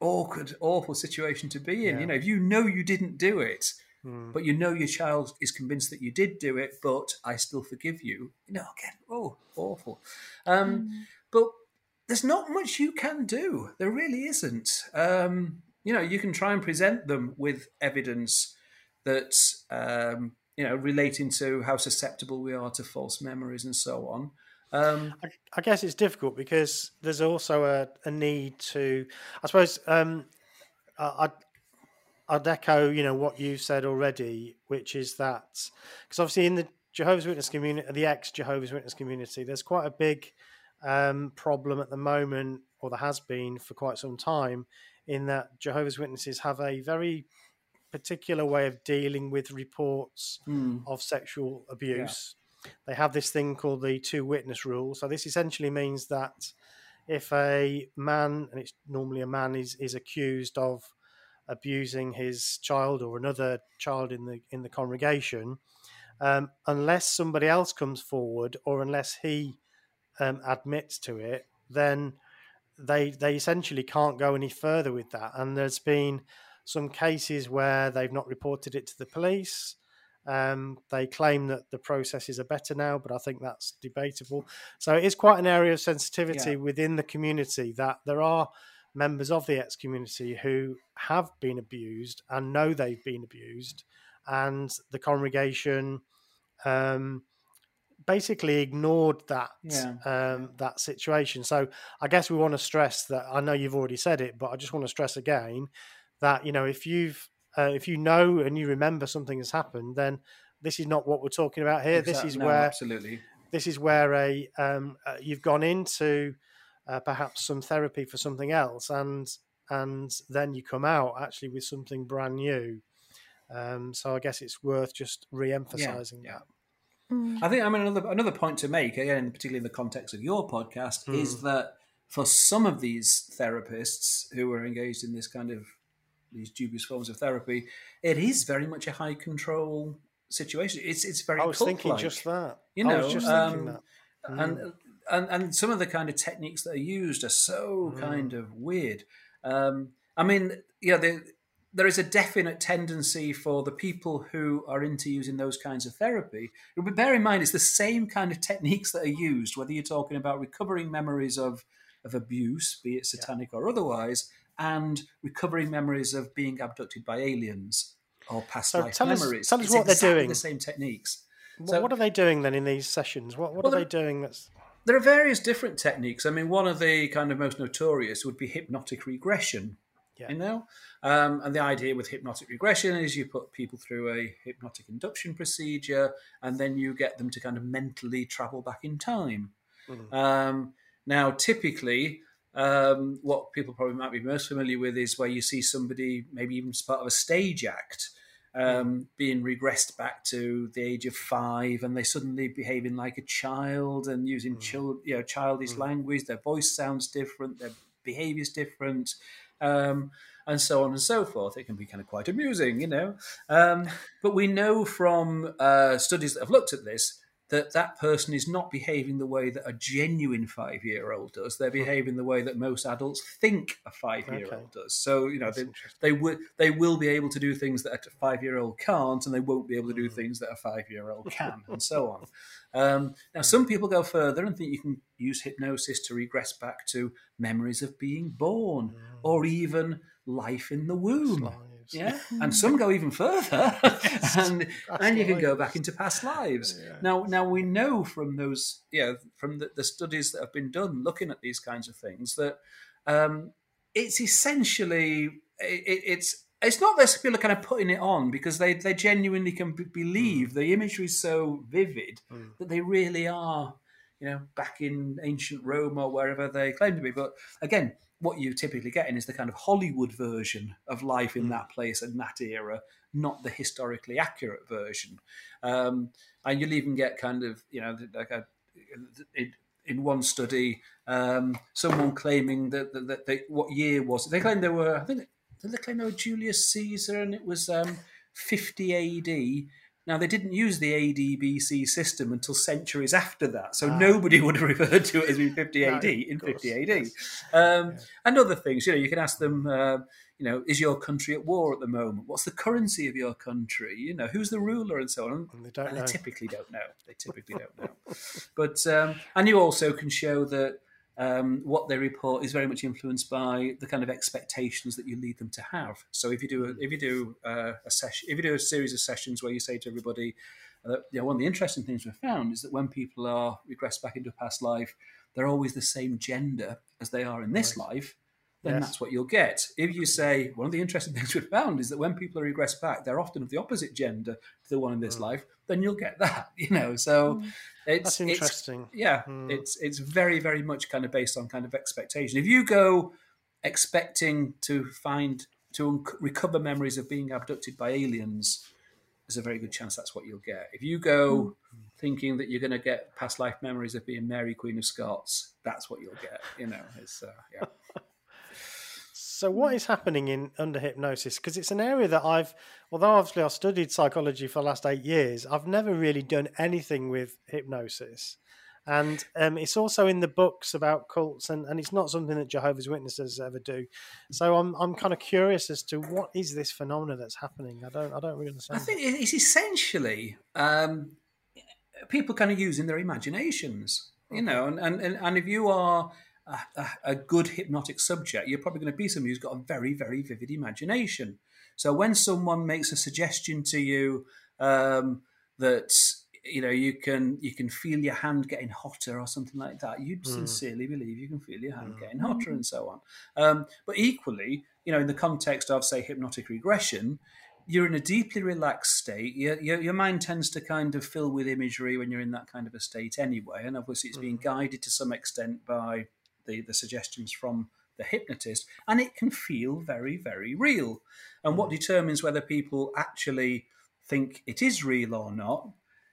awkward, awful situation to be in. Yeah. You know, if you know you didn't do it, hmm. but you know your child is convinced that you did do it, but I still forgive you. You know, again, oh, awful. Um, hmm. But there's not much you can do. There really isn't. Um, you know, you can try and present them with evidence that um, you know relating to how susceptible we are to false memories and so on. Um, I, I, guess it's difficult because there's also a, a need to, I suppose, um, I, I'd, I'd echo, you know, what you've said already, which is that because obviously in the Jehovah's Witness community, the ex Jehovah's Witness community, there's quite a big um, problem at the moment, or there has been for quite some time, in that Jehovah's Witnesses have a very particular way of dealing with reports mm. of sexual abuse. Yeah. They have this thing called the two witness rule. So this essentially means that if a man, and it's normally a man, is is accused of abusing his child or another child in the in the congregation, um, unless somebody else comes forward or unless he um, admits to it, then they they essentially can't go any further with that. And there's been some cases where they've not reported it to the police. Um, they claim that the processes are better now, but I think that's debatable. So it is quite an area of sensitivity yeah. within the community that there are members of the ex community who have been abused and know they've been abused, and the congregation um, basically ignored that yeah. um, that situation. So I guess we want to stress that. I know you've already said it, but I just want to stress again that you know if you've uh, if you know and you remember something has happened, then this is not what we're talking about here. Exactly. This is no, where absolutely this is where a um, uh, you've gone into uh, perhaps some therapy for something else, and and then you come out actually with something brand new. Um, so I guess it's worth just re-emphasizing yeah, that. Mm. I think I mean another another point to make again, particularly in the context of your podcast, mm. is that for some of these therapists who are engaged in this kind of these dubious forms of therapy, it is very much a high control situation. It's it's very. I was thinking just that. You know, I was just um, thinking that. and and and some of the kind of techniques that are used are so kind of weird. Um, I mean, yeah, there there is a definite tendency for the people who are into using those kinds of therapy. But bear in mind, it's the same kind of techniques that are used, whether you're talking about recovering memories of of abuse, be it satanic or otherwise, and recovering memories of being abducted by aliens or past So life tell us- memories. tell us It's what they're doing. The same techniques. What, So- what are they doing then in these sessions? What what Well, are they doing? That's There are various different techniques. I mean, one of the kind of most notorious would be hypnotic regression. Yeah. You know, um, and the idea with hypnotic regression is you put people through a hypnotic induction procedure, and then you get them to kind of mentally travel back in time. Mhm. Um, now, typically, um, what people probably might be most familiar with is where you see somebody, maybe even as part of a stage act, um, being regressed back to the age of five, and they suddenly behaving like a child and using child, you know, childish language. Their voice sounds different, their behaviour is different, um, and so on and so forth. It can be kind of quite amusing, you know. Um, but we know from uh, studies that have looked at this that that person is not behaving the way that a genuine five-year-old does. They're behaving the way that most adults think a five-year-old does. So you know That's they, they will they will be able to do things that a five-year-old can't, and they won't be able to do Mm. things that a five-year-old can, and so on. Um, now, some people go further and think you can use hypnosis to regress back to memories of being born, or even life in the womb. Lives. Yeah, and some go even further, and and you can go back into past lives. Yeah. Now, now we know from those, yeah, from the, the studies that have been done looking at these kinds of things that um, it's essentially it, it's it's not that people are kind of putting it on because they they genuinely can b- believe the imagery is so vivid Mm. that they really are, you know, back in ancient Rome or wherever they claim to be. But again, what you're typically getting is the kind of Hollywood version of life in that place and that era, not the historically accurate version. Um, and you'll even get kind of, you know, like a, in, in one study, um, someone claiming that, that, that they, what year was it? They claimed they were, I think, they claim they were Julius Caesar and it was um, 50 AD. Now, they didn't use the ADBC system until centuries after that, so Ah. nobody would have referred to it as being 50 No, AD in course, 50 AD. yes. Um, Yeah. And other things, you know, you can ask them, uh, you know, is your country at war at the moment? What's the currency of your country? You know, who's the ruler and so on. And they don't And know. they typically don't know. They typically don't know. But um, and you also can show that um, what they report is very much influenced by the kind of expectations that you lead them to have. So if you do a, if you do uh, a session, if you do a series of sessions where you say to everybody, uh, you know, one of the interesting things we've found is that when people are regressed back into a past life, they're always the same gender as they are in this life. Then Yes. that's what you'll get. If you say one of the interesting things we've found is that when people are regressed back, they're often of the opposite gender to the one in this life. Then you'll get that, you know. So it's That's it's- interesting. yeah, Hmm. it's it's very very much kind of based on kind of expectation. If you go expecting to find to unc- recover memories of being abducted by aliens, there's a very good chance that's what you'll get. If you go thinking that you're going to get past life memories of being Mary Queen of Scots, that's what you'll get. You know, it's uh, yeah. So what is happening in under hypnosis? Because it's an area that I've, although obviously I've studied psychology for the last eight years, I've never really done anything with hypnosis. And um, it's also in the books about cults, and, and it's not something that Jehovah's Witnesses ever do. So I'm I'm kind of curious as to what is this phenomena that's happening. I don't I don't really understand. I think it's essentially um, people kind of using their imaginations, you know, and, and, and, and if you are a, a, a good hypnotic subject, you're probably going to be somebody who's got a very, very vivid imagination. So when someone makes a suggestion to you um, that you know you can you can feel your hand getting hotter or something like that, you'd sincerely believe you can feel your hand getting hotter and so on. Um, but equally, you know, in the context of say hypnotic regression, you're in a deeply relaxed state. Your, your, your mind tends to kind of fill with imagery when you're in that kind of a state anyway. And obviously, it's being guided to some extent by the, the suggestions from the hypnotist. And it can feel very, very real. And what determines whether people actually think it is real or not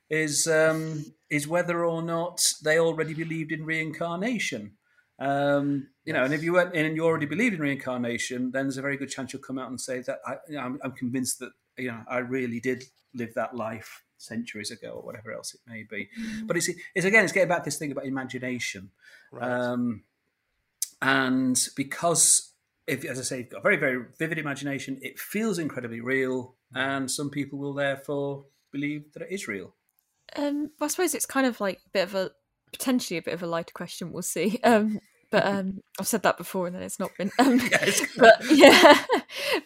is, um, is whether or not they already believed in reincarnation. Um, you know, and if you went in and you already believe in reincarnation, then there's a very good chance you'll come out and say that I, you know, I'm, I'm convinced that you know I really did live that life centuries ago or whatever else it may be. Mm. But it's it's again it's getting back to this thing about imagination, right. um, and because if as I say, you've got a very very vivid imagination, it feels incredibly real, and some people will therefore believe that it is real. Um, I suppose it's kind of like a bit of a potentially a bit of a lighter question. We'll see. Um, but um, I've said that before, and then it's not been. Um, but yeah,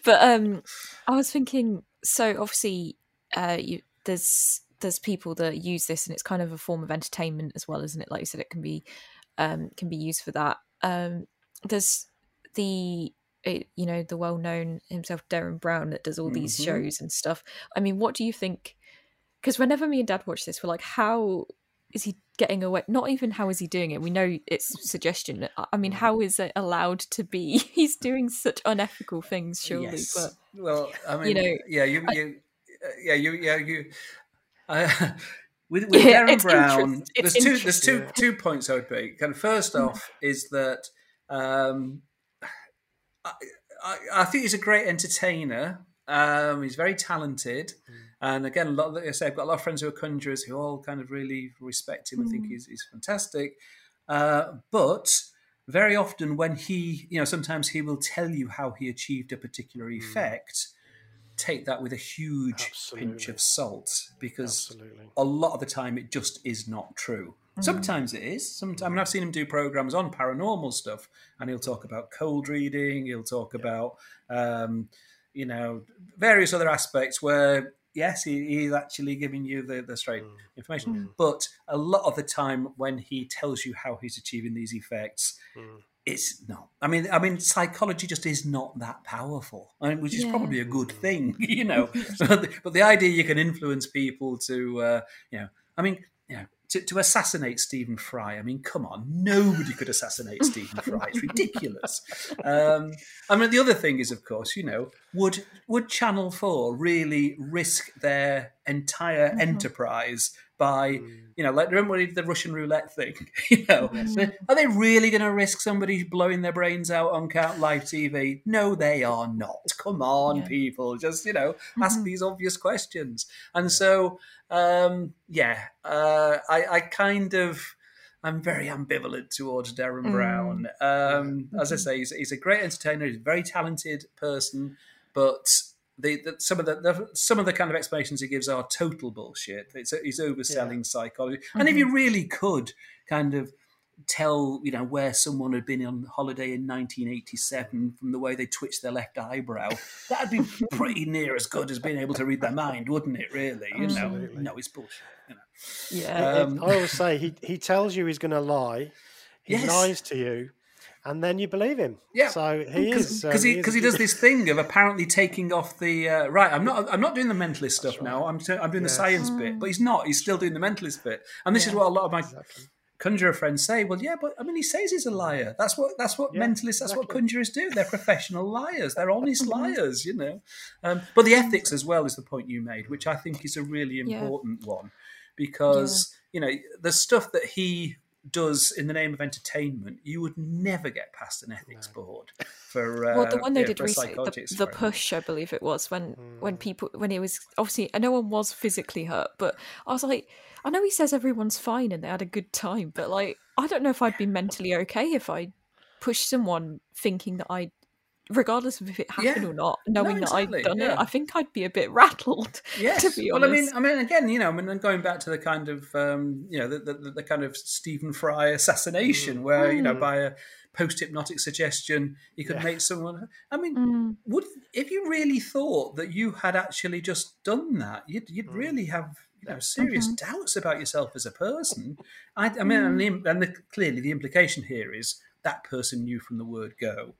but um, I was thinking. So obviously, uh, you, there's there's people that use this, and it's kind of a form of entertainment as well, isn't it? Like you said, it can be um, can be used for that. Um, there's the you know the well known himself Derren Brown that does all these mm-hmm. shows and stuff. I mean, what do you think? Because whenever me and Dad watch this, we're like, how is he getting away? Not even how is he doing it? We know it's suggestion. I mean, how is it allowed to be? He's doing such unethical things, surely. Yes. But well, I mean, you know, yeah, you, you, uh, yeah, you, yeah, you. Uh, with, with yeah, Derren Brown, there's two, there's two, two points I would make. Kind of first mm. off is that um, I, I, I think he's a great entertainer. Um, he's very talented. Mm. And again, a lot of, like I say, I've got a lot of friends who are conjurers who all kind of really respect him and think mm. he's, he's fantastic. Uh, but very often, when he, you know, sometimes he will tell you how he achieved a particular mm. Effect. Take that with a huge Absolutely. pinch of salt because Absolutely. a lot of the time it just is not true. Mm. Sometimes it is. Sometimes, I mean, I've seen him do programs on paranormal stuff, and he'll talk about cold reading. He'll talk yeah. about, um, you know, various other aspects where yes, he, he's actually giving you the, the straight mm. information. Mm. But a lot of the time, when he tells you how he's achieving these effects, mm. It's not. I mean, I mean, psychology just is not that powerful, I mean, which is yeah. probably a good thing, you know. but, the, but, the, idea you can influence people to, uh, you know, I mean, you know, to, to, assassinate Stephen Fry. I mean, come on, nobody could assassinate Stephen Fry. It's ridiculous. Um, I mean, the other thing is, of course, you know, would would Channel Four really risk their entire mm-hmm. enterprise by, mm. you know, like remember the Russian roulette thing? you know, mm. are they really going to risk somebody blowing their brains out on count live TV? No, they are not. Come on, yeah. people, just you know, ask mm-hmm. these obvious questions. And so um, yeah, uh, I, I, kind of. I'm very ambivalent towards Derren mm. Brown. Um, as I say, he's, he's, a great entertainer. He's a very talented person, but the, the, some of the, the, some of the kind of explanations he gives are total bullshit. It's, he's overselling yeah. psychology. Mm-hmm. And if you really could kind of tell you know where someone had been on holiday in 1987 from the way they twitched their left eyebrow that'd be pretty near as good as being able to read their mind wouldn't it really you Absolutely. know no it's bullshit you know yeah um, i always say he, he tells you he's going to lie he yes. lies to you and then you believe him. Yeah. So he is because um, he because he, he, does this thing of apparently taking off the uh, right. I'm not I'm not doing the mentalist stuff right. now. I'm t- I'm doing yes. the science bit, but he's not. He's still doing the mentalist bit. And this yeah, is what a lot of my exactly conjurer friends say, well, yeah, but I mean, he says he's a liar. That's what that's what yeah, mentalists, that's exactly. what conjurers do. They're professional liars. They're honest liars, you know. Um, but the ethics as well is the point you made, which I think is a really important yeah. one, because yeah. you know the stuff that he does in the name of entertainment, you would never get past an ethics no. board. For, uh, well, the one they did recently, the, the, push, I believe it was when mm. when people when it was obviously no one was physically hurt, but I was like I know he says everyone's fine and they had a good time, but like, I don't know if I'd be mentally okay if I pushed someone thinking that I, regardless of if it happened yeah. or not, knowing no, exactly. that I'd done yeah. it, I think I'd be a bit rattled. Yes. to be honest. Well, I mean, I mean, again, you know, I mean, going back to the kind of, um, you know, the, the, the kind of Stephen Fry assassination, mm. where mm. you know, mm. by a post hypnotic suggestion, you could yeah. make someone. I mean, mm. would if you really thought that you had actually just done that, you'd you'd mm. really have you know serious mm-hmm. doubts about yourself as a person. I, I mean, mm. and, the, and the, clearly the implication here is that person knew from the word go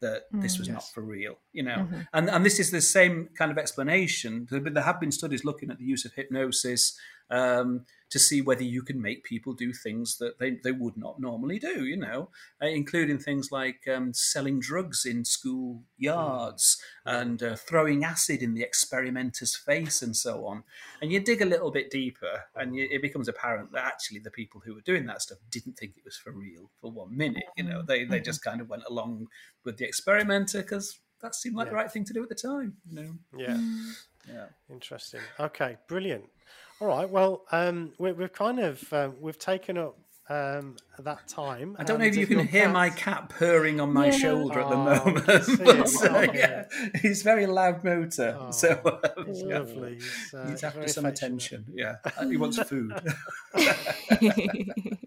that mm, this was yes. not for real, you know. Mm-hmm. And and this is the same kind of explanation. There have been studies looking at the use of hypnosis um, to see whether you can make people do things that they, they would not normally do, you know, uh, including things like um, selling drugs in school yards and uh, throwing acid in the experimenter's face and so on. And you dig a little bit deeper and you, it becomes apparent that actually the people who were doing that stuff didn't think it was for real for one minute. You know, they, they just kind of went along with the experimenter because that seemed like Yeah. the right thing to do at the time, you know. Yeah. Yeah. Interesting. Okay, brilliant. All right. Well, um, we, we've kind of um, we've taken up um, that time. I don't know if you can your hear cat- my cat purring on my Yeah. shoulder at the Oh, moment. I can see it. but, uh, I yeah, he's very loud motor, Oh, so um, It's yeah. lovely. He's, uh, he's after some affectionate. attention. Yeah, Uh, he wants food.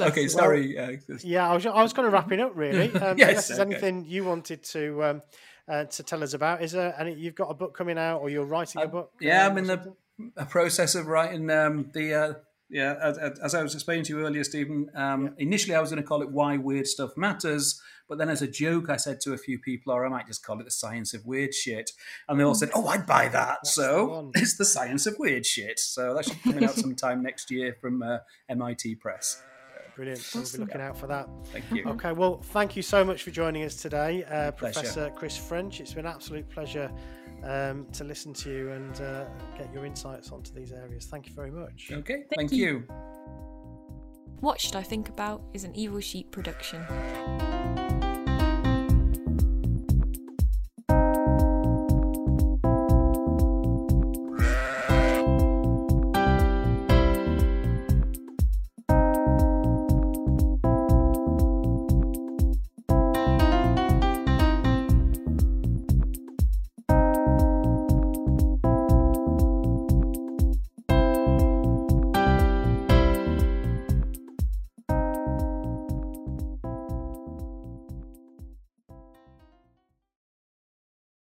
Okay, him. sorry. Uh, Yeah, I was, I was going to wrap it up really. Um, Yes, unless there's okay. anything you wanted to um, uh, to tell us about, is there? And you've got a book coming out, or you're writing a book? yeah, um, I'm in the a process of writing um, the. Uh, yeah, as, as I was explaining to you earlier, Stephen. Um, Initially, I was going to call it "Why Weird Stuff Matters," but then, as a joke, I said to a few people, or I might just call it "The Science of Weird Shit," and they all said, "Oh, I'd buy that." the so one. it's the Science of Weird Shit. So that should be coming out sometime next year from uh, MIT Press. Brilliant. So we'll be looking out for that. Thank you. Okay, well, thank you so much for joining us today, uh, Professor Chris French. It's been an absolute pleasure um, to listen to you and uh, get your insights onto these areas. Thank you very much. Okay, thank, you. you. What Should I Think About is an Evil Sheep production.